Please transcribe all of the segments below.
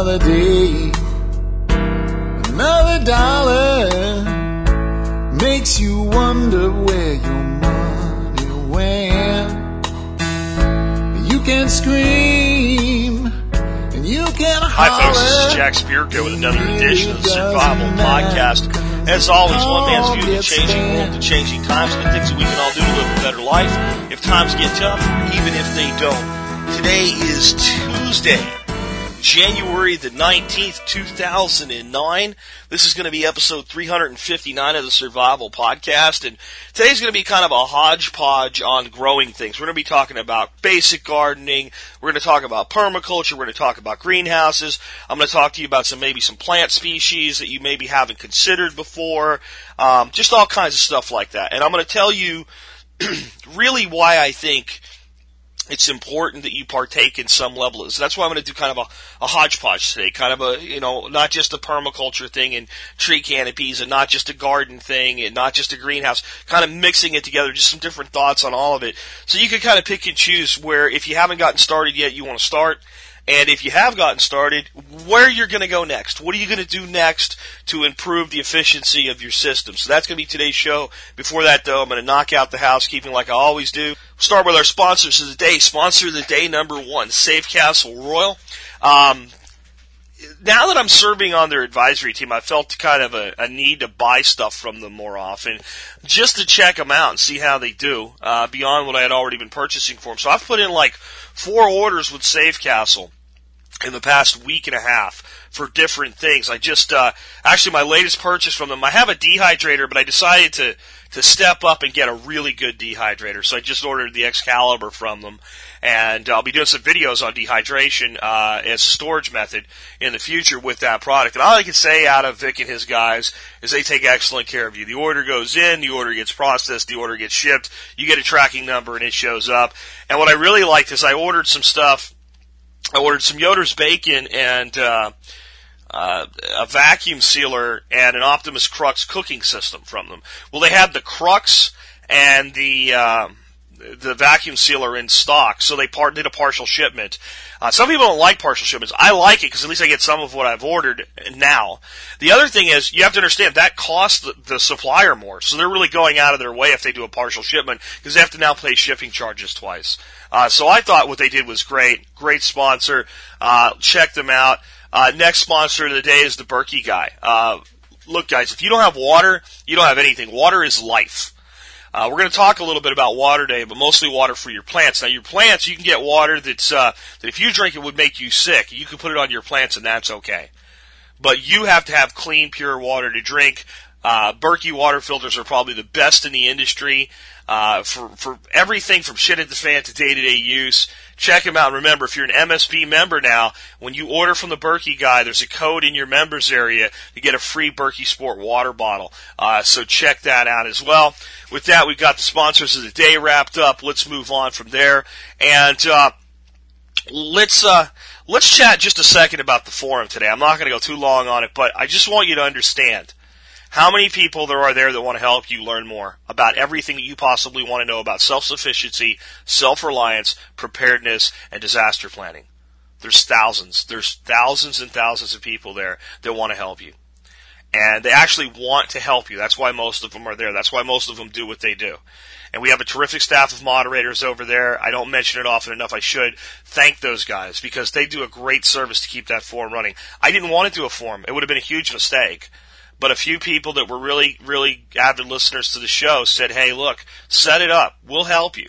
Another day, another dollar makes you wonder where your money went. You can scream and you can Hi, folks. This is Jack Spirko with another edition of the Survival Podcast. As always, one man's view of the changing world, the changing times, and the things that we can all do to live a better life if times get tough, even if they don't. Today is Tuesday, January the 19th, 2009. This is going to be episode 359 of the Survival Podcast, and today's going to be kind of a hodgepodge on growing things. We're going to be talking about basic gardening, we're going to talk about permaculture, we're going to talk about greenhouses, I'm going to talk to you about some maybe some plant species that you maybe haven't considered before, um, just all kinds of stuff like that. And I'm going to tell you really why I think it's important that you partake in some level. So that's why I'm going to do kind of a, a hodgepodge today, kind of a, you know, not just a permaculture thing and tree canopies and not just a garden thing and not just a greenhouse, kind of mixing it together, just some different thoughts on all of it. So you can kind of pick and choose where if you haven't gotten started yet, you want to start. And if you have gotten started, where you're going to go next. What are you going to do next to improve the efficiency of your system? So that's going to be today's show. Before that, though, I'm going to knock out the housekeeping like I always do. Start with our sponsors of the day. Sponsor of the day number one, Safe Castle Royal. Um, now that I'm serving on their advisory team, I felt kind of a, a need to buy stuff from them more often, just to check them out and see how they do uh, beyond what I had already been purchasing for them. So I've put in like four orders with Safe Castle in the past week and a half for different things. I just uh, actually my latest purchase from them. I have a dehydrator, but I decided to to step up and get a really good dehydrator. So I just ordered the Excalibur from them, and I'll be doing some videos on dehydration uh, as a storage method in the future with that product. And all I can say out of Vic and his guys is they take excellent care of you. The order goes in, the order gets processed, the order gets shipped. You get a tracking number, and it shows up. And what I really liked is I ordered some stuff. I ordered some Yoder's bacon and. Uh, uh, a vacuum sealer and an Optimus Crux cooking system from them. Well, they had the Crux and the uh, the vacuum sealer in stock, so they part, did a partial shipment. Uh, some people don't like partial shipments. I like it because at least I get some of what I've ordered now. The other thing is you have to understand that costs the, the supplier more, so they're really going out of their way if they do a partial shipment because they have to now pay shipping charges twice. Uh, so I thought what they did was great. Great sponsor. Uh, check them out. Uh, next sponsor of the day is the Berkey guy. Uh, look, guys, if you don't have water, you don't have anything. Water is life. Uh, we're going to talk a little bit about water today, but mostly water for your plants. Now, your plants, you can get water that's uh, that if you drink it would make you sick. You can put it on your plants, and that's okay. But you have to have clean, pure water to drink. Uh, Berkey water filters are probably the best in the industry uh, for for everything from shit at the fan to day to day use. Check them out. Remember, if you're an MSB member now, when you order from the Berkey guy, there's a code in your members area to get a free Berkey Sport water bottle. Uh, so check that out as well. With that, we've got the sponsors of the day wrapped up. Let's move on from there, and uh, let's uh, let's chat just a second about the forum today. I'm not going to go too long on it, but I just want you to understand how many people there are there that want to help you learn more about everything that you possibly want to know about self-sufficiency, self-reliance, preparedness, and disaster planning. There's thousands. There's thousands and thousands of people there that want to help you. And they actually want to help you. That's why most of them are there. That's why most of them do what they do. And we have a terrific staff of moderators over there. I don't mention it often enough. I should thank those guys because they do a great service to keep that forum running. I didn't want to do a forum. It would have been a huge mistake but a few people that were really, really avid listeners to the show said, "Hey, look, set it up. We'll help you."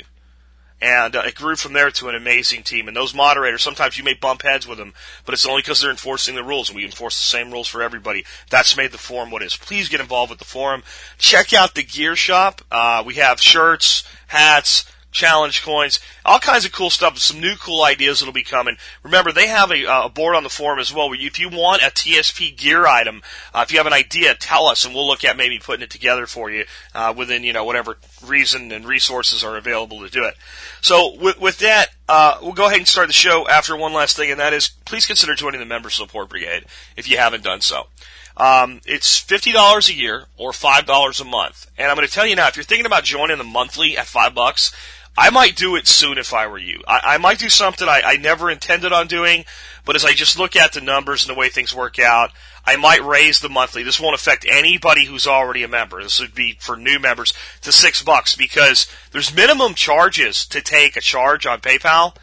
And uh, it grew from there to an amazing team. And those moderators, sometimes you may bump heads with them, but it's only because they're enforcing the rules, and we enforce the same rules for everybody. That's made the forum what it is. Please get involved with the forum. Check out the gear shop. Uh, we have shirts, hats, challenge coins, all kinds of cool stuff. Some new cool ideas that'll be coming. Remember, they have a, uh, a board on the forum as well. Where you, if you want a TSP gear item, uh, if you have an idea, tell us, and we'll look at maybe putting it together for you uh, within you know whatever reason and resources are available to do it. So with, with that, uh, we'll go ahead and start the show after one last thing, and that is please consider joining the member support brigade if you haven't done so. Um, it's fifty dollars a year or five dollars a month. And I'm going to tell you now, if you're thinking about joining the monthly at five bucks, I might do it soon if I were you. I, I might do something I, I never intended on doing, but as I just look at the numbers and the way things work out, I might raise the monthly. This won't affect anybody who's already a member. This would be for new members to six bucks because there's minimum charges to take a charge on PayPal,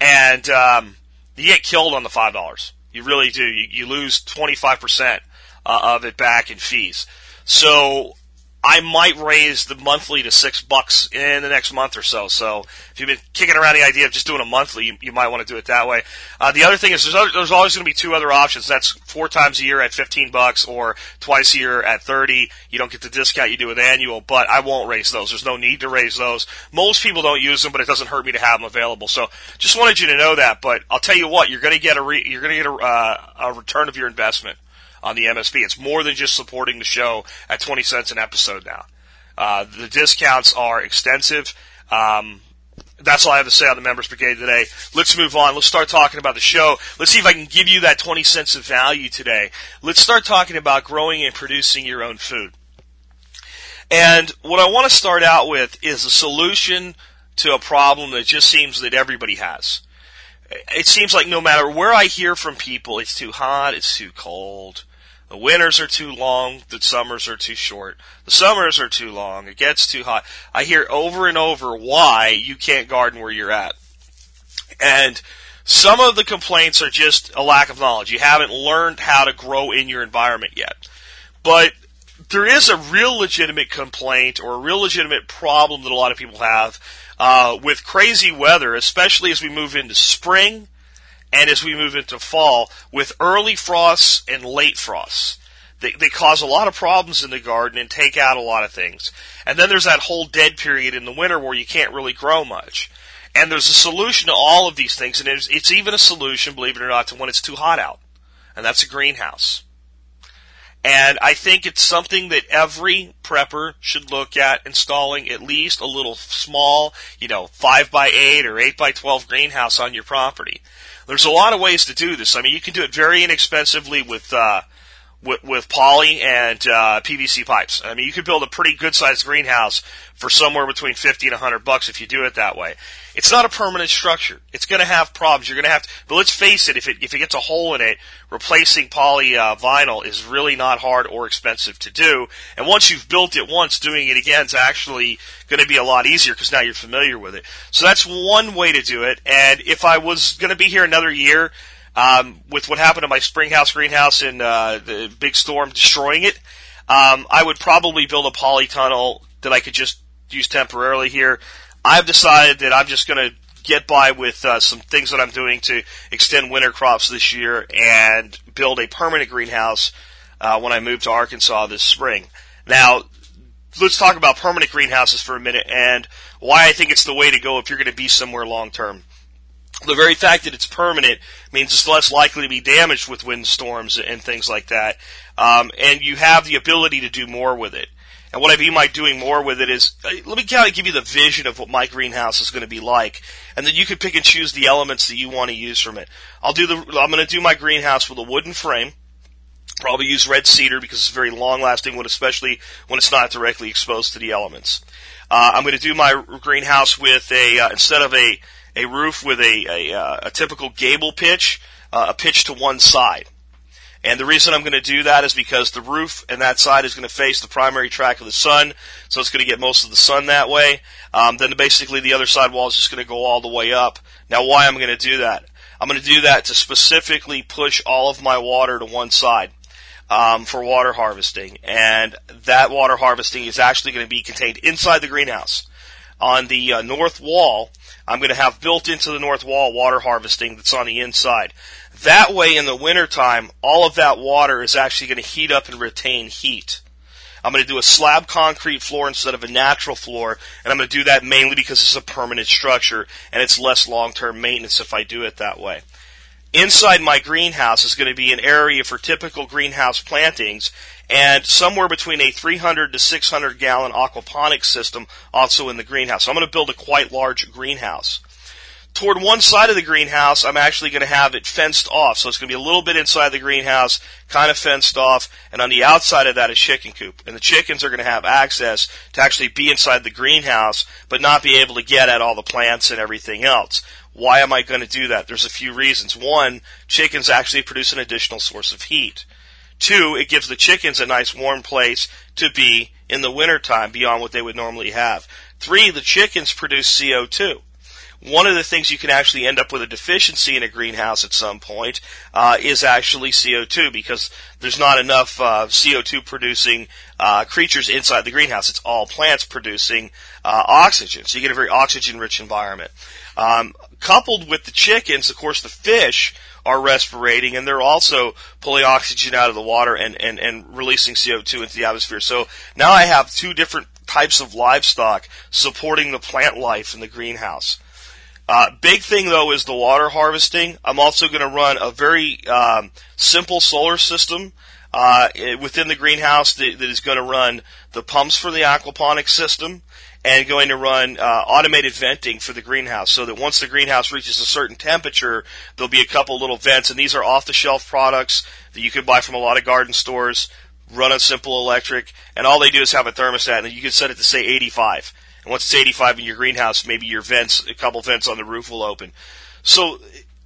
and um, you get killed on the five dollars. You really do. You, you lose twenty five percent uh, of it back in fees. So I might raise the monthly to six bucks in the next month or so. So if you've been kicking around the idea of just doing a monthly, you, you might want to do it that way. Uh, the other thing is there's, other, there's always going to be two other options. That's four times a year at 15 bucks or twice a year at 30. You don't get the discount you do with annual, but I won't raise those. There's no need to raise those. Most people don't use them, but it doesn't hurt me to have them available. So just wanted you to know that. But I'll tell you what, you're going to get a re, you're going to get a, uh, a return of your investment on the MSB. It's more than just supporting the show at 20 cents an episode now. Uh, the discounts are extensive. Um, that's all I have to say on the Members Brigade today. Let's move on. Let's start talking about the show. Let's see if I can give you that 20 cents of value today. Let's start talking about growing and producing your own food. And what I want to start out with is a solution to a problem that just seems that everybody has. It seems like no matter where I hear from people, it's too hot, it's too cold, the winters are too long, the summers are too short. The summers are too long, it gets too hot. I hear over and over why you can't garden where you're at. And some of the complaints are just a lack of knowledge. You haven't learned how to grow in your environment yet. But there is a real legitimate complaint or a real legitimate problem that a lot of people have uh, with crazy weather, especially as we move into spring and as we move into fall with early frosts and late frosts. They, they cause a lot of problems in the garden and take out a lot of things. And then there's that whole dead period in the winter where you can't really grow much. And there's a solution to all of these things, and it's, it's even a solution, believe it or not, to when it's too hot out. And that's a greenhouse. And I think it's something that every prepper should look at installing at least a little small, you know, 5 by 8 or 8 by 12 greenhouse on your property. There's a lot of ways to do this. I mean, you can do it very inexpensively with uh, with, with poly and uh, PVC pipes. I mean, you could build a pretty good sized greenhouse for somewhere between fifty and hundred bucks if you do it that way. It's not a permanent structure. It's going to have problems. You're going to have to, but let's face it. If it if it gets a hole in it, replacing poly uh, vinyl is really not hard or expensive to do. And once you've built it once, doing it again is actually going to be a lot easier because now you're familiar with it. So that's one way to do it. And if I was going to be here another year um, with what happened to my springhouse greenhouse and uh, the big storm destroying it, um, I would probably build a polytunnel that I could just use temporarily here. I've decided that I'm just going to get by with uh, some things that I'm doing to extend winter crops this year and build a permanent greenhouse uh, when I move to Arkansas this spring. Now, let's talk about permanent greenhouses for a minute and why I think it's the way to go if you're going to be somewhere long term the very fact that it's permanent means it's less likely to be damaged with windstorms and things like that. Um, and you have the ability to do more with it. And what I mean by doing more with it is, uh, let me kind of give you the vision of what my greenhouse is going to be like, and then you can pick and choose the elements that you want to use from it. I'll do the, I'm going to do my greenhouse with a wooden frame. Probably use red cedar because it's very long lasting wood, especially when it's not directly exposed to the elements. Uh, I'm going to do my greenhouse with a, uh, instead of a, a roof with a, a, uh, a typical gable pitch, uh, a pitch to one side. And the reason I'm going to do that is because the roof and that side is going to face the primary track of the sun, so it's going to get most of the sun that way. Um, then basically the other side wall is just going to go all the way up. Now, why am I going to do that? I'm going to do that to specifically push all of my water to one side. Um, for water harvesting, and that water harvesting is actually going to be contained inside the greenhouse. On the uh, north wall, I'm going to have built into the north wall water harvesting that's on the inside. That way, in the wintertime, all of that water is actually going to heat up and retain heat. I'm going to do a slab concrete floor instead of a natural floor, and I'm going to do that mainly because it's a permanent structure and it's less long-term maintenance if I do it that way. Inside my greenhouse is going to be an area for typical greenhouse plantings and somewhere between a 300 to 600 gallon aquaponics system also in the greenhouse. So I'm going to build a quite large greenhouse. toward one side of the greenhouse, I'm actually going to have it fenced off. So it's going to be a little bit inside the greenhouse, kind of fenced off, and on the outside of that is chicken coop. And the chickens are going to have access to actually be inside the greenhouse, but not be able to get at all the plants and everything else. Why am I going to do that? There's a few reasons. One, chickens actually produce an additional source of heat. Two, it gives the chickens a nice warm place to be in the wintertime beyond what they would normally have. Three, the chickens produce CO2 one of the things you can actually end up with a deficiency in a greenhouse at some point uh, is actually CO2 because there's not enough uh, CO2 producing uh, creatures inside the greenhouse. It's all plants producing uh, oxygen, so you get a very oxygen rich environment. Um, coupled with the chickens, of course, the fish are respirating and they're also pulling oxygen out of the water and, and, and releasing CO2 into the atmosphere. So now I have two different types of livestock supporting the plant life in the greenhouse. Uh, big thing though is the water harvesting. I'm also going to run a very um, simple solar system uh, within the greenhouse that, that is going to run the pumps for the aquaponics system and going to run uh, automated venting for the greenhouse so that once the greenhouse reaches a certain temperature, there'll be a couple little vents, and these are off the shelf products that you can buy from a lot of garden stores. Run on simple electric, and all they do is have a thermostat, and you can set it to say 85 and once it's 85 in your greenhouse, maybe your vents, a couple vents on the roof will open. So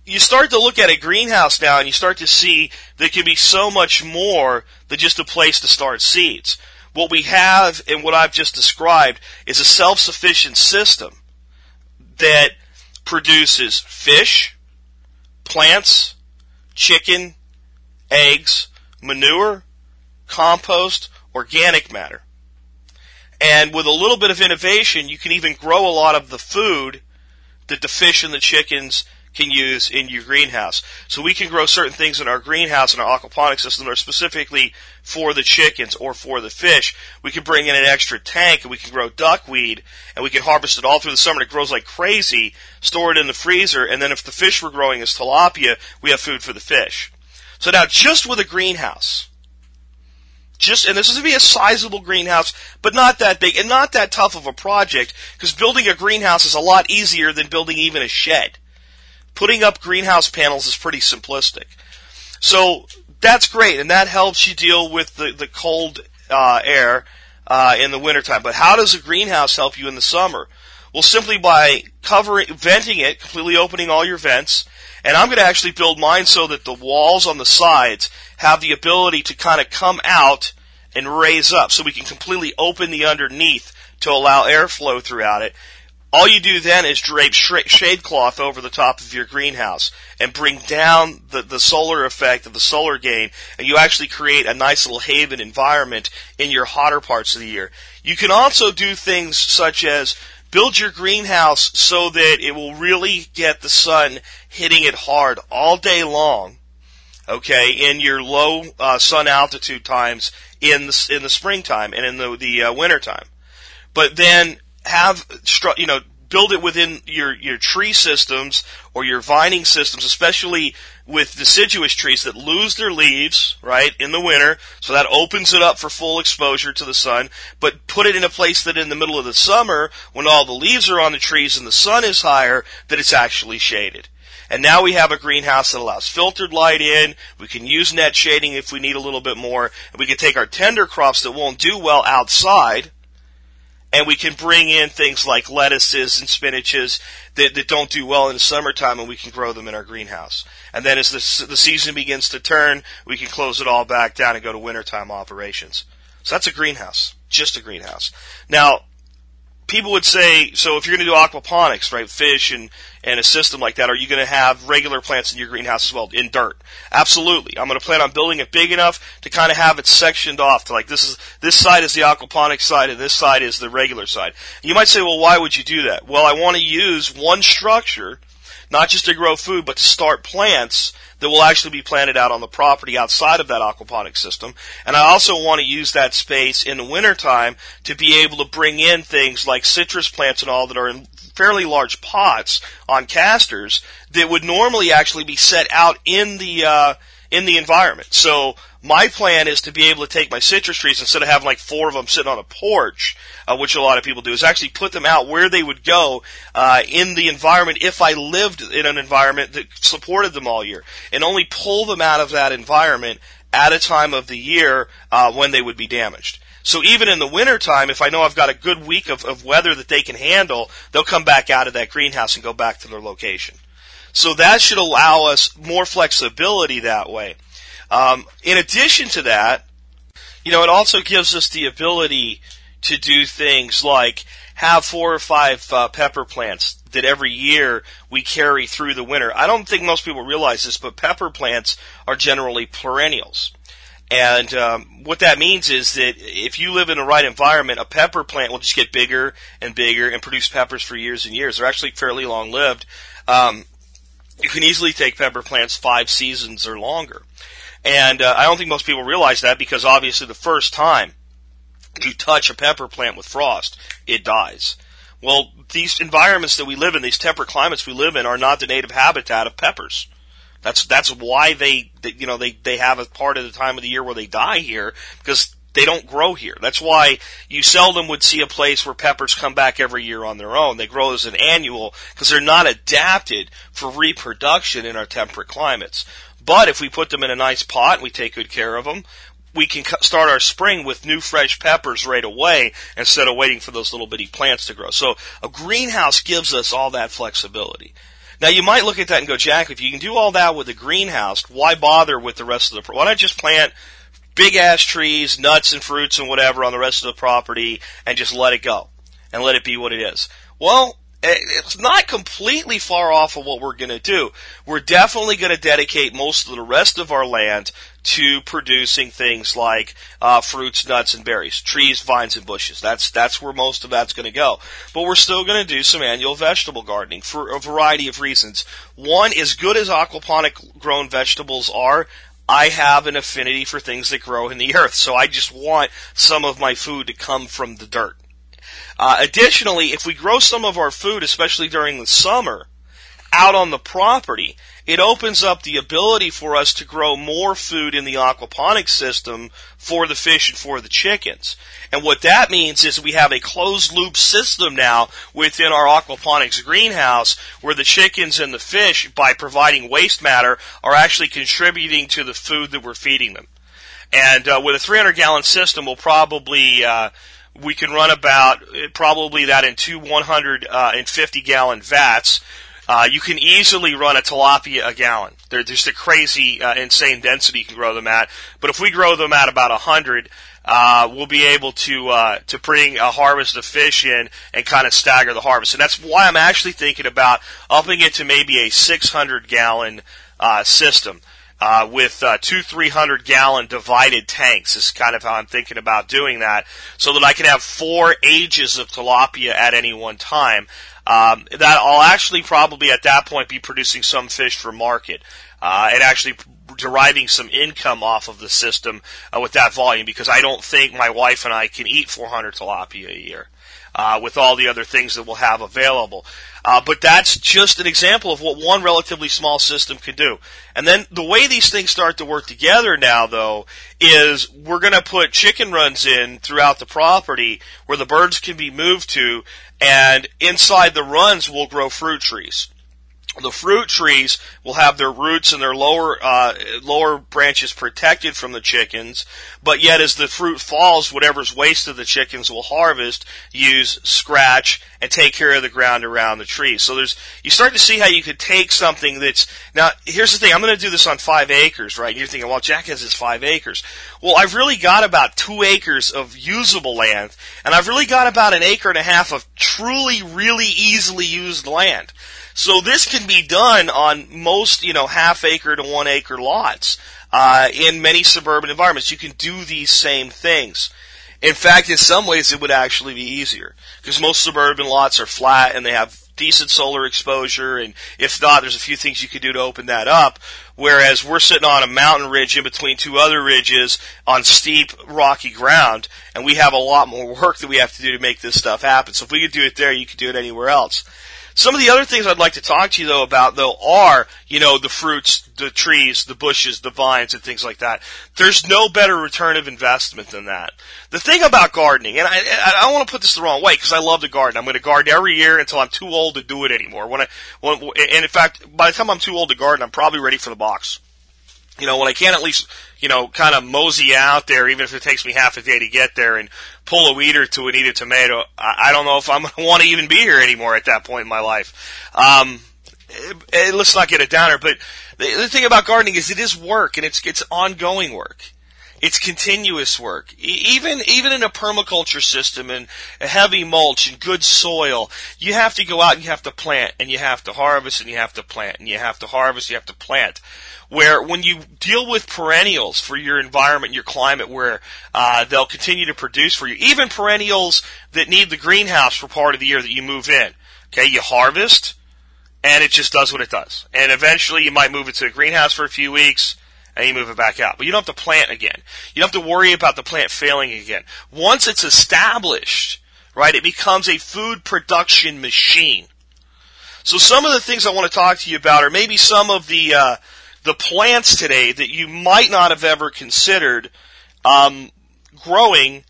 you start to look at a greenhouse now and you start to see there can be so much more than just a place to start seeds. What we have and what I've just described is a self-sufficient system that produces fish, plants, chicken, eggs, manure, compost, organic matter. And with a little bit of innovation, you can even grow a lot of the food that the fish and the chickens can use in your greenhouse. So we can grow certain things in our greenhouse and our aquaponic system that are specifically for the chickens or for the fish. We can bring in an extra tank and we can grow duckweed and we can harvest it all through the summer. It grows like crazy, store it in the freezer, and then if the fish we're growing is tilapia, we have food for the fish. So now just with a greenhouse, just, and this is to be a sizable greenhouse, but not that big and not that tough of a project because building a greenhouse is a lot easier than building even a shed. Putting up greenhouse panels is pretty simplistic. So that's great and that helps you deal with the, the cold uh, air uh, in the wintertime. But how does a greenhouse help you in the summer? Well, simply by covering, venting it, completely opening all your vents, and I'm going to actually build mine so that the walls on the sides have the ability to kind of come out and raise up so we can completely open the underneath to allow airflow throughout it. All you do then is drape shade cloth over the top of your greenhouse and bring down the, the solar effect of the solar gain, and you actually create a nice little haven environment in your hotter parts of the year. You can also do things such as build your greenhouse so that it will really get the sun hitting it hard all day long okay, in your low uh, sun altitude times in the in the springtime and in the the uh, wintertime. But then have you know build it within your your tree systems or your vining systems, especially with deciduous trees that lose their leaves, right, in the winter, so that opens it up for full exposure to the sun, but put it in a place that in the middle of the summer, when all the leaves are on the trees and the sun is higher, that it's actually shaded. And now we have a greenhouse that allows filtered light in. We can use net shading if we need a little bit more. And we can take our tender crops that won't do well outside and we can bring in things like lettuces and spinaches that, that don't do well in the summertime and we can grow them in our greenhouse. And then as the, the season begins to turn, we can close it all back down and go to wintertime operations. So that's a greenhouse. Just a greenhouse. Now, people would say, so if you're going to do aquaponics, right, fish and, and a system like that, are you going to have regular plants in your greenhouse as well, in dirt? Absolutely. I'm going to plan on building it big enough to kind of have it sectioned off to like, this is, this side is the aquaponics side and this side is the regular side. You might say, well, why would you do that? Well, I want to use one structure, not just to grow food, but to start plants that will actually be planted out on the property outside of that aquaponic system. And I also want to use that space in the wintertime to be able to bring in things like citrus plants and all that are in fairly large pots on casters that would normally actually be set out in the uh, in the environment. So My plan is to be able to take my citrus trees instead of having like four of them sitting on a porch, uh, which a lot of people do, is actually put them out where they would go uh, in the environment if I lived in an environment that supported them all year, and only pull them out of that environment at a time of the year uh, when they would be damaged. So even in the wintertime, if I know I've got a good week of, of weather that they can handle, they'll come back out of that greenhouse and go back to their location. So that should allow us more flexibility that way. Um, in addition to that, you know, it also gives us the ability to do things like have four or five uh, pepper plants that every year we carry through the winter. I don't think most people realize this, but pepper plants are generally perennials. And um, what that means is that if you live in the right environment, a pepper plant will just get bigger and bigger and produce peppers for years and years. They're actually fairly long lived. Um, you can easily take pepper plants five seasons or longer. And uh, I don't think most people realize that because obviously the first time you touch a pepper plant with frost, it dies. Well, these environments that we live in, these temperate climates we live in, are not the native habitat of peppers. That's that's why they, they you know they they have a part of the time of the year where they die here because they don't grow here. That's why you seldom would see a place where peppers come back every year on their own. They grow as an annual because they're not adapted for reproduction in our temperate climates. But if we put them in a nice pot and we take good care of them, we can start our spring with new fresh peppers right away instead of waiting for those little bitty plants to grow. So a greenhouse gives us all that flexibility. Now you might look at that and go, Jack, if you can do all that with a greenhouse, why bother with the rest of the, why not just plant big ass trees, nuts and fruits and whatever on the rest of the property and just let it go and let it be what it is? Well, it's not completely far off of what we're going to do. We're definitely going to dedicate most of the rest of our land to producing things like uh, fruits, nuts, and berries, trees, vines, and bushes. That's that's where most of that's going to go. But we're still going to do some annual vegetable gardening for a variety of reasons. One, as good as aquaponic grown vegetables are, I have an affinity for things that grow in the earth, so I just want some of my food to come from the dirt. Uh, additionally, if we grow some of our food, especially during the summer, out on the property, it opens up the ability for us to grow more food in the aquaponics system for the fish and for the chickens. And what that means is we have a closed loop system now within our aquaponics greenhouse where the chickens and the fish, by providing waste matter, are actually contributing to the food that we're feeding them. And uh, with a 300 gallon system, we'll probably uh, we can run about probably that in two 150 uh, gallon vats. Uh, you can easily run a tilapia a gallon. They're just a crazy, uh, insane density you can grow them at. But if we grow them at about 100, uh, we'll be able to uh, to bring a harvest of fish in and kind of stagger the harvest. And that's why I'm actually thinking about upping it to maybe a 600 gallon uh, system uh, with uh, two 300 gallon divided tanks is kind of how I'm thinking about doing that so that I can have four ages of tilapia at any one time. Um, that I'll actually probably at that point be producing some fish for market uh, and actually deriving some income off of the system uh, with that volume because I don't think my wife and I can eat 400 tilapia a year uh, with all the other things that we'll have available. Uh, but that's just an example of what one relatively small system can do. And then the way these things start to work together now, though, is we're going to put chicken runs in throughout the property where the birds can be moved to, and inside the runs we'll grow fruit trees the fruit trees will have their roots and their lower uh, lower branches protected from the chickens, but yet as the fruit falls, whatever's wasted the chickens will harvest, use, scratch, and take care of the ground around the trees. So there's you start to see how you could take something that's now. Here's the thing: I'm going to do this on five acres, right? And you're thinking, well, Jack has his five acres. Well, I've really got about two acres of usable land, and I've really got about an acre and a half of truly, really easily used land. So this can be done on most, you know, half acre to one acre lots. Uh, in many suburban environments, you can do these same things. In fact, in some ways, it would actually be easier because most suburban lots are flat and they have decent solar exposure. And if not, there's a few things you can do to open that up. Whereas we're sitting on a mountain ridge in between two other ridges on steep, rocky ground, and we have a lot more work that we have to do to make this stuff happen. So if we could do it there, you could do it anywhere else. Some of the other things I'd like to talk to you though about though are, you know, the fruits, the trees, the bushes, the vines, and things like that. There's no better return of investment than that. The thing about gardening, and I, I don't want to put this the wrong way because I love to garden. I'm going to garden every year until I'm too old to do it anymore. When I, when, and in fact, by the time I'm too old to garden, I'm probably ready for the box you know, when I can at least, you know, kind of mosey out there, even if it takes me half a day to get there and pull a weed or two and eat a tomato, I, I don't know if I'm going to want to even be here anymore at that point in my life. Um, it, it, let's not get a downer, but the, the thing about gardening is it is work and it's, it's ongoing work. It's continuous work. Even, even in a permaculture system and a heavy mulch and good soil, you have to go out and you have to plant and you have to harvest and you have to plant and you have to harvest, you have to plant where when you deal with perennials for your environment, your climate, where uh, they'll continue to produce for you, even perennials that need the greenhouse for part of the year that you move in. Okay, you harvest, and it just does what it does. And eventually, you might move it to a greenhouse for a few weeks, and you move it back out. But you don't have to plant again. You don't have to worry about the plant failing again. Once it's established, right, it becomes a food production machine. So some of the things I want to talk to you about are maybe some of the uh, the plants today that you might not have ever considered um, growing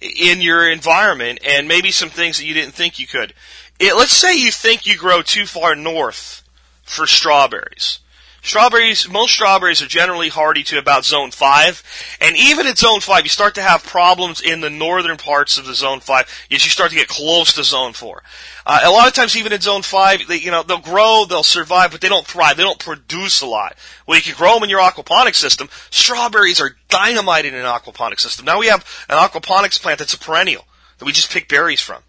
in your environment, and maybe some things that you didn't think you could. It, let's say you think you grow too far north for strawberries. Strawberries, most strawberries are generally hardy to about zone 5. And even at zone 5, you start to have problems in the northern parts of the zone 5 as you start to get close to zone 4. Uh, a lot of times even in zone 5, they, you know, they'll grow, they'll survive, but they don't thrive. They don't produce a lot. Well, you can grow them in your aquaponics system. Strawberries are dynamite in an aquaponics system. Now we have an aquaponics plant that's a perennial that we just pick berries from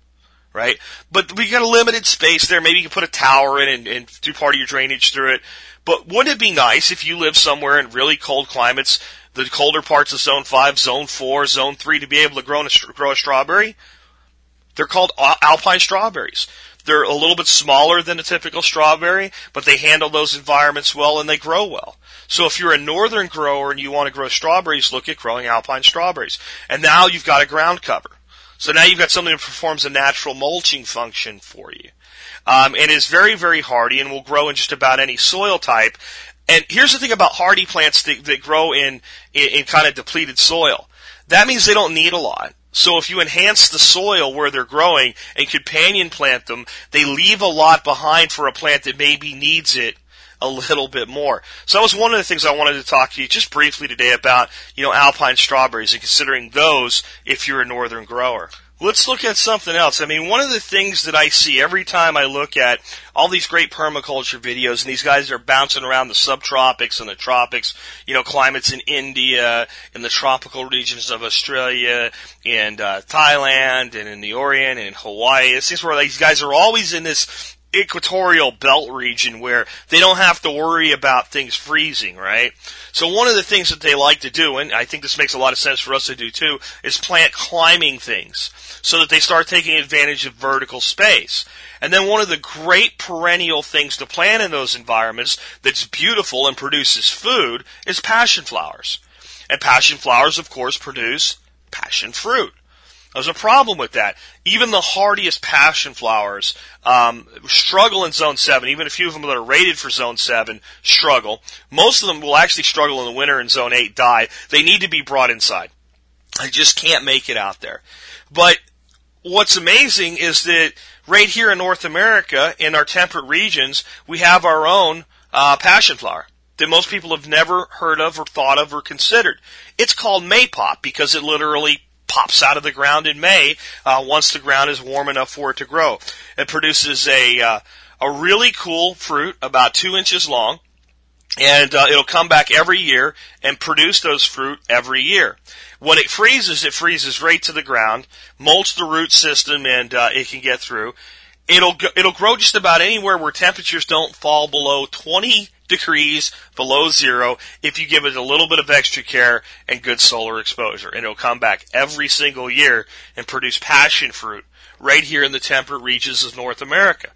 right? But we got a limited space there. Maybe you can put a tower in and, and do part of your drainage through it. But wouldn't it be nice if you live somewhere in really cold climates, the colder parts of Zone 5, Zone 4, Zone 3, to be able to grow a, grow a strawberry? They're called alpine strawberries. They're a little bit smaller than a typical strawberry, but they handle those environments well and they grow well. So if you're a northern grower and you want to grow strawberries, look at growing alpine strawberries. And now you've got a ground cover. So now you've got something that performs a natural mulching function for you um, and is very, very hardy and will grow in just about any soil type. And here's the thing about hardy plants that, that grow in, in, in kind of depleted soil. That means they don't need a lot. So if you enhance the soil where they're growing and companion plant them, they leave a lot behind for a plant that maybe needs it a little bit more. So that was one of the things I wanted to talk to you just briefly today about, you know, alpine strawberries and considering those if you're a northern grower. Let's look at something else. I mean, one of the things that I see every time I look at all these great permaculture videos, and these guys are bouncing around the subtropics and the tropics, you know, climates in India, in the tropical regions of Australia, and uh, Thailand, and in the Orient, and in Hawaii. It seems where these guys are always in this equatorial belt region where they don't have to worry about things freezing, right? So one of the things that they like to do, and I think this makes a lot of sense for us to do too, is plant climbing things so that they start taking advantage of vertical space. And then one of the great perennial things to plant in those environments that's beautiful and produces food is passion flowers. And passion flowers, of course, produce passion fruit. There's a problem with that. Even the hardiest passion flowers um, struggle in Zone 7. Even a few of them that are rated for Zone 7 struggle. Most of them will actually struggle in the winter in Zone 8, die. They need to be brought inside. They just can't make it out there. But what's amazing is that right here in North America, in our temperate regions, we have our own uh, passion flower that most people have never heard of or thought of or considered. It's called maypop because it literally pops out of the ground in May uh, once the ground is warm enough for it to grow. It produces a uh, a really cool fruit about two inches long, and uh, it'll come back every year and produce those fruit every year. When it freezes, it freezes right to the ground, molts the root system, and uh, it can get through. It'll it'll grow just about anywhere where temperatures don't fall below 20 degrees below zero if you give it a little bit of extra care and good solar exposure. And it'll come back every single year and produce passion fruit right here in the temperate regions of North America.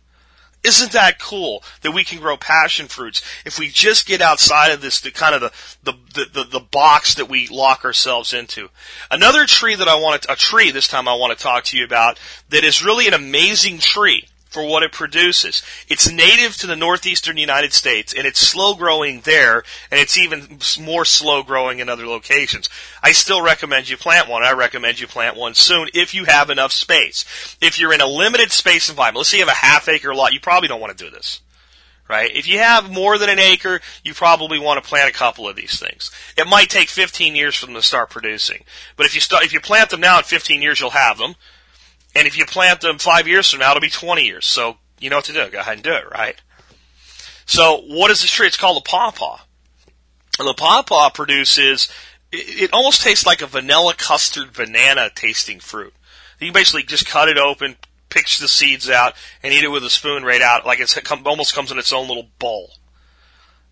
Isn't that cool that we can grow passion fruits if we just get outside of this, the kind of the, the, the, the, box that we lock ourselves into? Another tree that I want to, a tree this time I want to talk to you about that is really an amazing tree for what it produces. It's native to the northeastern United States and it's slow growing there and it's even more slow growing in other locations. I still recommend you plant one. I recommend you plant one soon if you have enough space. If you're in a limited space environment, let's say you have a half acre lot, you probably don't want to do this. Right? If you have more than an acre, you probably want to plant a couple of these things. It might take 15 years for them to start producing. But if you start, if you plant them now in 15 years, you'll have them. And if you plant them five years from now, it'll be 20 years. So you know what to do. Go ahead and do it, right? So what is this tree? It's called a pawpaw. The pawpaw produces, it, almost tastes like a vanilla custard banana tasting fruit. You basically just cut it open, pick the seeds out, and eat it with a spoon right out, like it's, it almost comes in its own little bowl.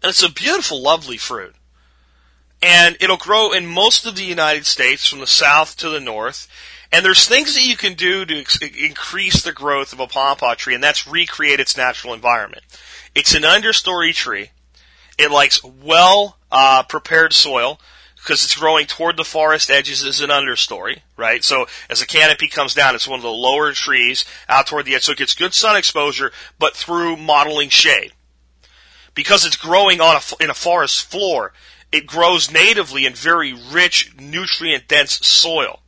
And it's a beautiful, lovely fruit. And it'll grow in most of the United States from the south to the north. And there's things that you can do to ex- increase the growth of a pawpaw tree, and that's recreate its natural environment. It's an understory tree. It likes well uh, prepared soil because it's growing toward the forest edges as an understory, right? So as the canopy comes down, it's one of the lower trees out toward the edge, so it gets good sun exposure, but through modeling shade. Because it's growing on a, in a forest floor, it grows natively in very rich, nutrient dense soil.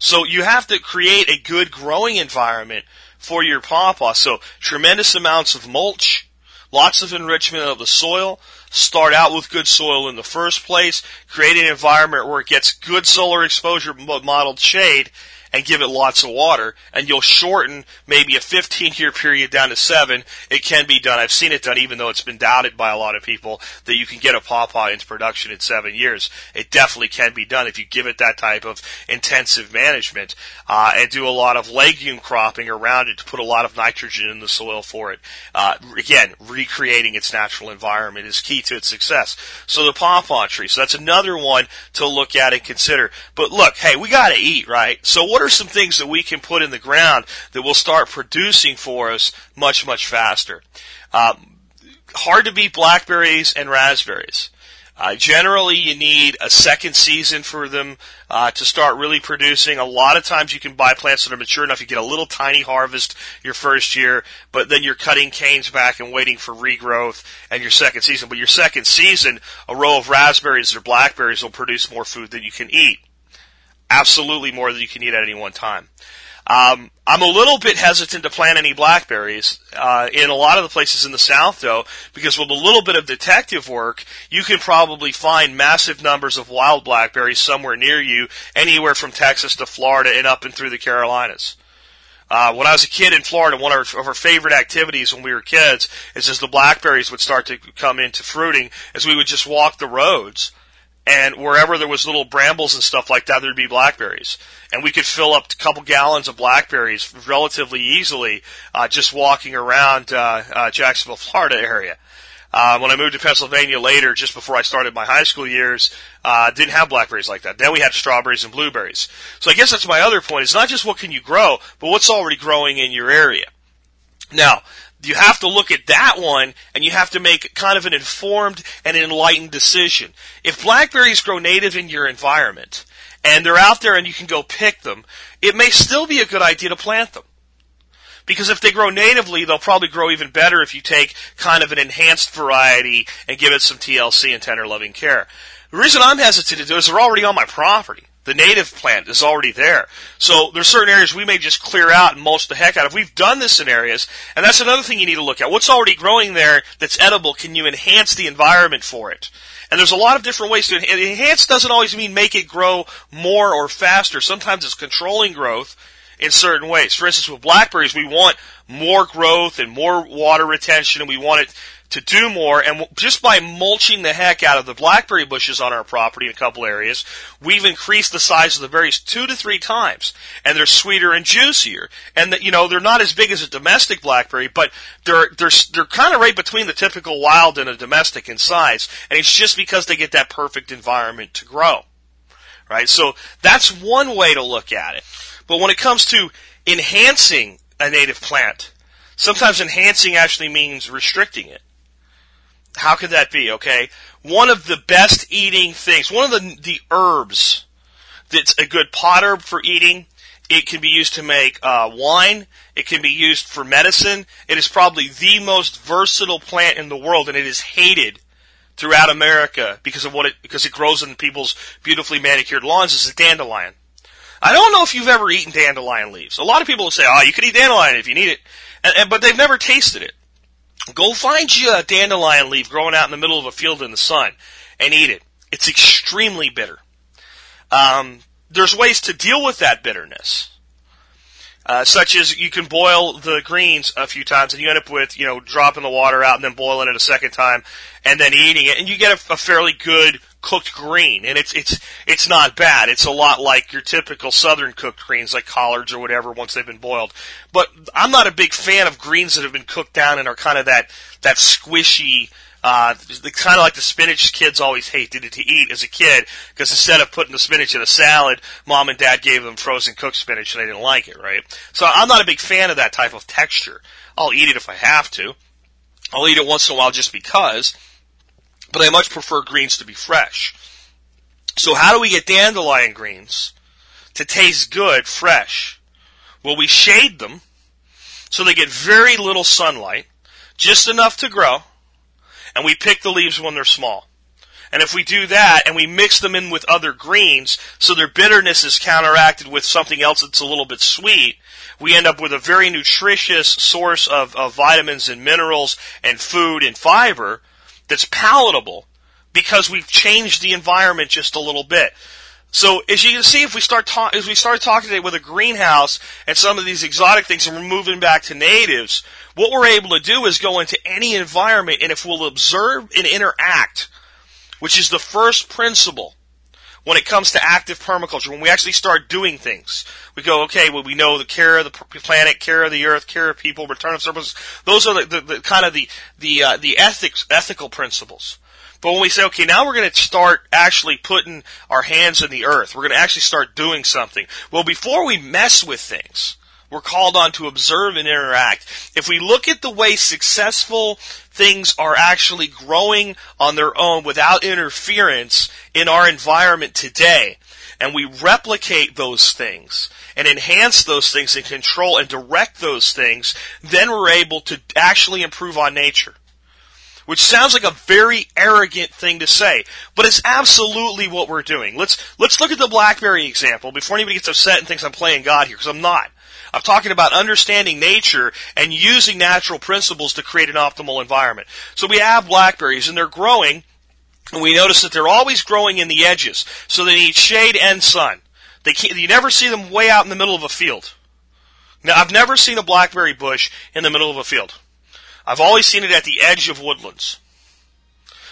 So you have to create a good growing environment for your pawpaw. So tremendous amounts of mulch, lots of enrichment of the soil. Start out with good soil in the first place. Create an environment where it gets good solar exposure, modeled shade, and give it lots of water, and you'll shorten maybe a 15 year period down to seven. It can be done. I've seen it done, even though it's been doubted by a lot of people that you can get a pawpaw into production in seven years. It definitely can be done if you give it that type of intensive management uh, and do a lot of legume cropping around it to put a lot of nitrogen in the soil for it. Uh, again, recreating its natural environment is key to its success. So the pawpaw tree. So that's another one to look at and consider. But look, hey, we got to eat, right? So what what are some things that we can put in the ground that will start producing for us much, much faster? Um, hard to beat blackberries and raspberries. Uh, generally, you need a second season for them uh, to start really producing. A lot of times, you can buy plants that are mature enough. You get a little tiny harvest your first year, but then you're cutting canes back and waiting for regrowth and your second season. But your second season, a row of raspberries or blackberries will produce more food than you can eat absolutely more than you can eat at any one time. Um, I'm a little bit hesitant to plant any blackberries uh, in a lot of the places in the South, though, because with a little bit of detective work, you can probably find massive numbers of wild blackberries somewhere near you, anywhere from Texas to Florida and up and through the Carolinas. Uh, when I was a kid in Florida, one of our, of our, favorite activities when we were kids is as the blackberries would start to come into fruiting, as we would just walk the roads and wherever there was little brambles and stuff like that, there'd be blackberries, and we could fill up a couple gallons of blackberries relatively easily uh, just walking around uh, uh, Jacksonville, Florida area. Uh, when I moved to Pennsylvania later, just before I started my high school years, uh, didn't have blackberries like that. Then we had strawberries and blueberries. So I guess that's my other point. It's not just what can you grow, but what's already growing in your area. Now, you have to look at that one and you have to make kind of an informed and enlightened decision. If blackberries grow native in your environment and they're out there and you can go pick them, it may still be a good idea to plant them. Because if they grow natively, they'll probably grow even better if you take kind of an enhanced variety and give it some TLC and tender loving care. The reason I'm hesitant to do is they're already on my property. The native plant is already there. So there's certain areas we may just clear out and mulch the heck out of. We've done this in areas, and that's another thing you need to look at. What's already growing there that's edible? Can you enhance the environment for it? And there's a lot of different ways to enhance. Enhance doesn't always mean make it grow more or faster. Sometimes it's controlling growth in certain ways. For instance, with blackberries, we want more growth and more water retention, and we want it to do more. And just by mulching the heck out of the blackberry bushes on our property in a couple areas, we've increased the size of the berries two to three times. And they're sweeter and juicier. And that, you know, they're not as big as a domestic blackberry, but they're, they're, they're kind of right between the typical wild and a domestic in size. And it's just because they get that perfect environment to grow. Right? So that's one way to look at it. But when it comes to enhancing a native plant, Sometimes enhancing actually means restricting it. How could that be? Okay. One of the best eating things, one of the, the herbs that's a good pot herb for eating. It can be used to make uh, wine. It can be used for medicine. It is probably the most versatile plant in the world, and it is hated throughout America because of what it because it grows in people's beautifully manicured lawns. Is a dandelion. I don't know if you've ever eaten dandelion leaves. A lot of people will say, "Oh, you can eat dandelion if you need it," and, and, but they've never tasted it. Go find you a dandelion leaf growing out in the middle of a field in the sun and eat it. It's extremely bitter. Um, there's ways to deal with that bitterness. Uh, such as you can boil the greens a few times and you end up with, you know, dropping the water out and then boiling it a second time and then eating it and you get a, a fairly good cooked green and it's, it's, it's not bad. It's a lot like your typical southern cooked greens like collards or whatever once they've been boiled. But I'm not a big fan of greens that have been cooked down and are kind of that, that squishy, uh, kind of like the spinach kids always hated to eat as a kid because instead of putting the spinach in a salad, mom and dad gave them frozen cooked spinach and they didn't like it, right? So I'm not a big fan of that type of texture. I'll eat it if I have to. I'll eat it once in a while just because, but I much prefer greens to be fresh. So how do we get dandelion greens to taste good fresh? Well, we shade them so they get very little sunlight, just enough to grow, and we pick the leaves when they're small. And if we do that and we mix them in with other greens so their bitterness is counteracted with something else that's a little bit sweet, we end up with a very nutritious source of, of vitamins and minerals and food and fiber that's palatable because we've changed the environment just a little bit. So as you can see, if we start ta- as we start talking today with a greenhouse and some of these exotic things, and we're moving back to natives, what we're able to do is go into any environment, and if we'll observe and interact, which is the first principle when it comes to active permaculture, when we actually start doing things, we go, okay, well, we know the care of the planet, care of the earth, care of people, return of service. Those are the, the, the kind of the the uh, the ethics ethical principles. But when we say, okay, now we're going to start actually putting our hands in the earth, we're going to actually start doing something. Well, before we mess with things, we're called on to observe and interact. If we look at the way successful things are actually growing on their own without interference in our environment today, and we replicate those things and enhance those things and control and direct those things, then we're able to actually improve on nature which sounds like a very arrogant thing to say, but it's absolutely what we're doing. Let's let's look at the BlackBerry example before anybody gets upset and thinks I'm playing God here, because I'm not. I'm talking about understanding nature and using natural principles to create an optimal environment. So we have blackberries and they're growing, and we notice that they're always growing in the edges, so they need shade and sun. They you never see them way out in the middle of a field. Now, I've never seen a blackberry bush in the middle of a field. I've always seen it at the edge of woodlands.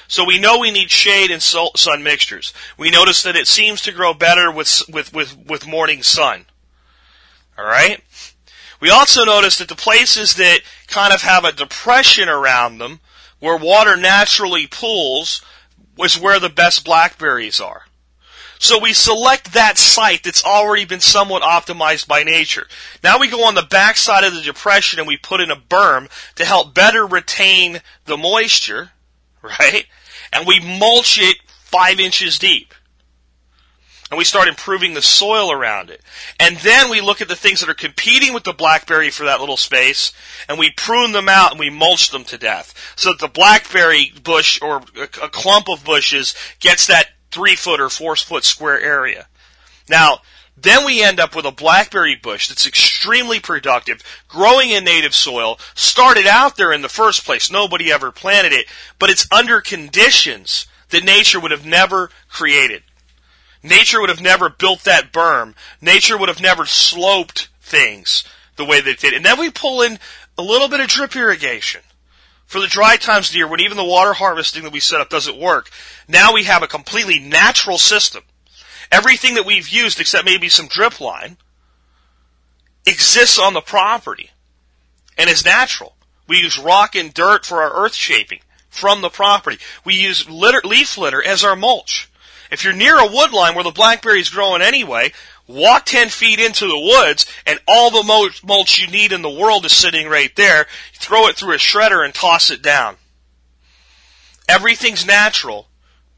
So we know we need shade and sun mixtures. We notice that it seems to grow better with, with, with, with morning sun. Alright? We also notice that the places that kind of have a depression around them, where water naturally pools, was where the best blackberries are. So we select that site that's already been somewhat optimized by nature. Now we go on the backside of the depression and we put in a berm to help better retain the moisture, right? And we mulch it five inches deep. And we start improving the soil around it. And then we look at the things that are competing with the blackberry for that little space, and we prune them out and we mulch them to death. So that the blackberry bush or a clump of bushes gets that three foot or four foot square area. Now, then we end up with a blackberry bush that's extremely productive, growing in native soil, started out there in the first place. Nobody ever planted it, but it's under conditions that nature would have never created. Nature would have never built that berm. Nature would have never sloped things the way they did. And then we pull in a little bit of drip irrigation for the dry times of the year when even the water harvesting that we set up doesn't work. Now we have a completely natural system. Everything that we've used, except maybe some drip line, exists on the property and is natural. We use rock and dirt for our earth shaping from the property. We use litter, leaf litter as our mulch. If you're near a wood line where the blackberry is growing anyway, Walk 10 feet into the woods and all the mulch you need in the world is sitting right there. Throw it through a shredder and toss it down. Everything's natural,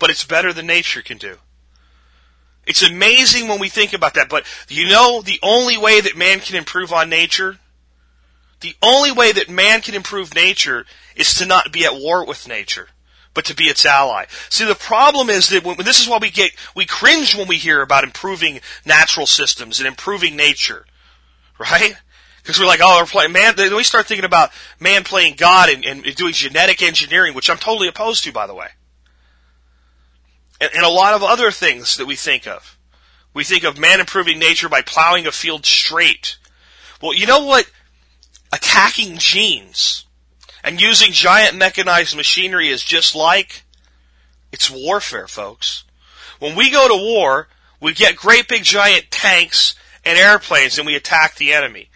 but it's better than nature can do. It's amazing when we think about that, but you know the only way that man can improve on nature? The only way that man can improve nature is to not be at war with nature but to be its ally. See, the problem is that when, this is why we get, we cringe when we hear about improving natural systems and improving nature. Right? Because we're like, oh, we're playing, man, then we start thinking about man playing God and, and doing genetic engineering, which I'm totally opposed to, by the way. And, and a lot of other things that we think of. We think of man improving nature by plowing a field straight. Well, you know what? Attacking genes and using giant mechanized machinery is just like it's warfare, folks. When we go to war, we get great big giant tanks and airplanes and we attack the enemy.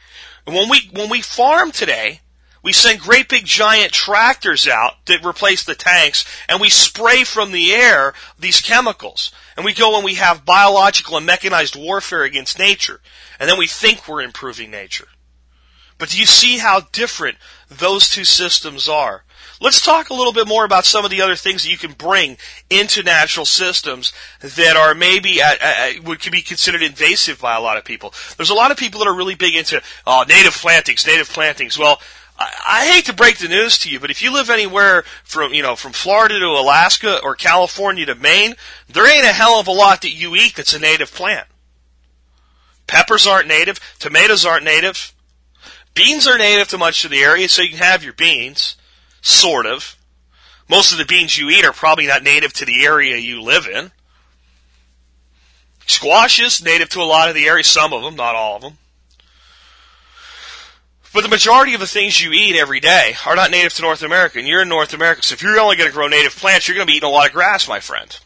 And when we when we farm today, we send great big giant tractors out that replace the tanks and we spray from the air these chemicals. And we go and we have biological and mechanized warfare against nature. And then we think we're improving nature. But do you see how different those two systems are? Let's talk a little bit more about some of the other things that you can bring into natural systems that are maybe at, at, would be considered invasive by a lot of people. There's a lot of people that are really big into uh, native plantings, native plantings. Well, I, I hate to break the news to you, but if you live anywhere from you know from Florida to Alaska or California to Maine, there ain't a hell of a lot that you eat that's a native plant. Peppers aren't native, tomatoes aren't native. Beans are native to much of the area, so you can have your beans, sort of. Most of the beans you eat are probably not native to the area you live in. Squashes, native to a lot of the area, some of them, not all of them. But the majority of the things you eat every day are not native to North America, and you're in North America, so if you're only going to grow native plants, you're going to be eating a lot of grass, my friend.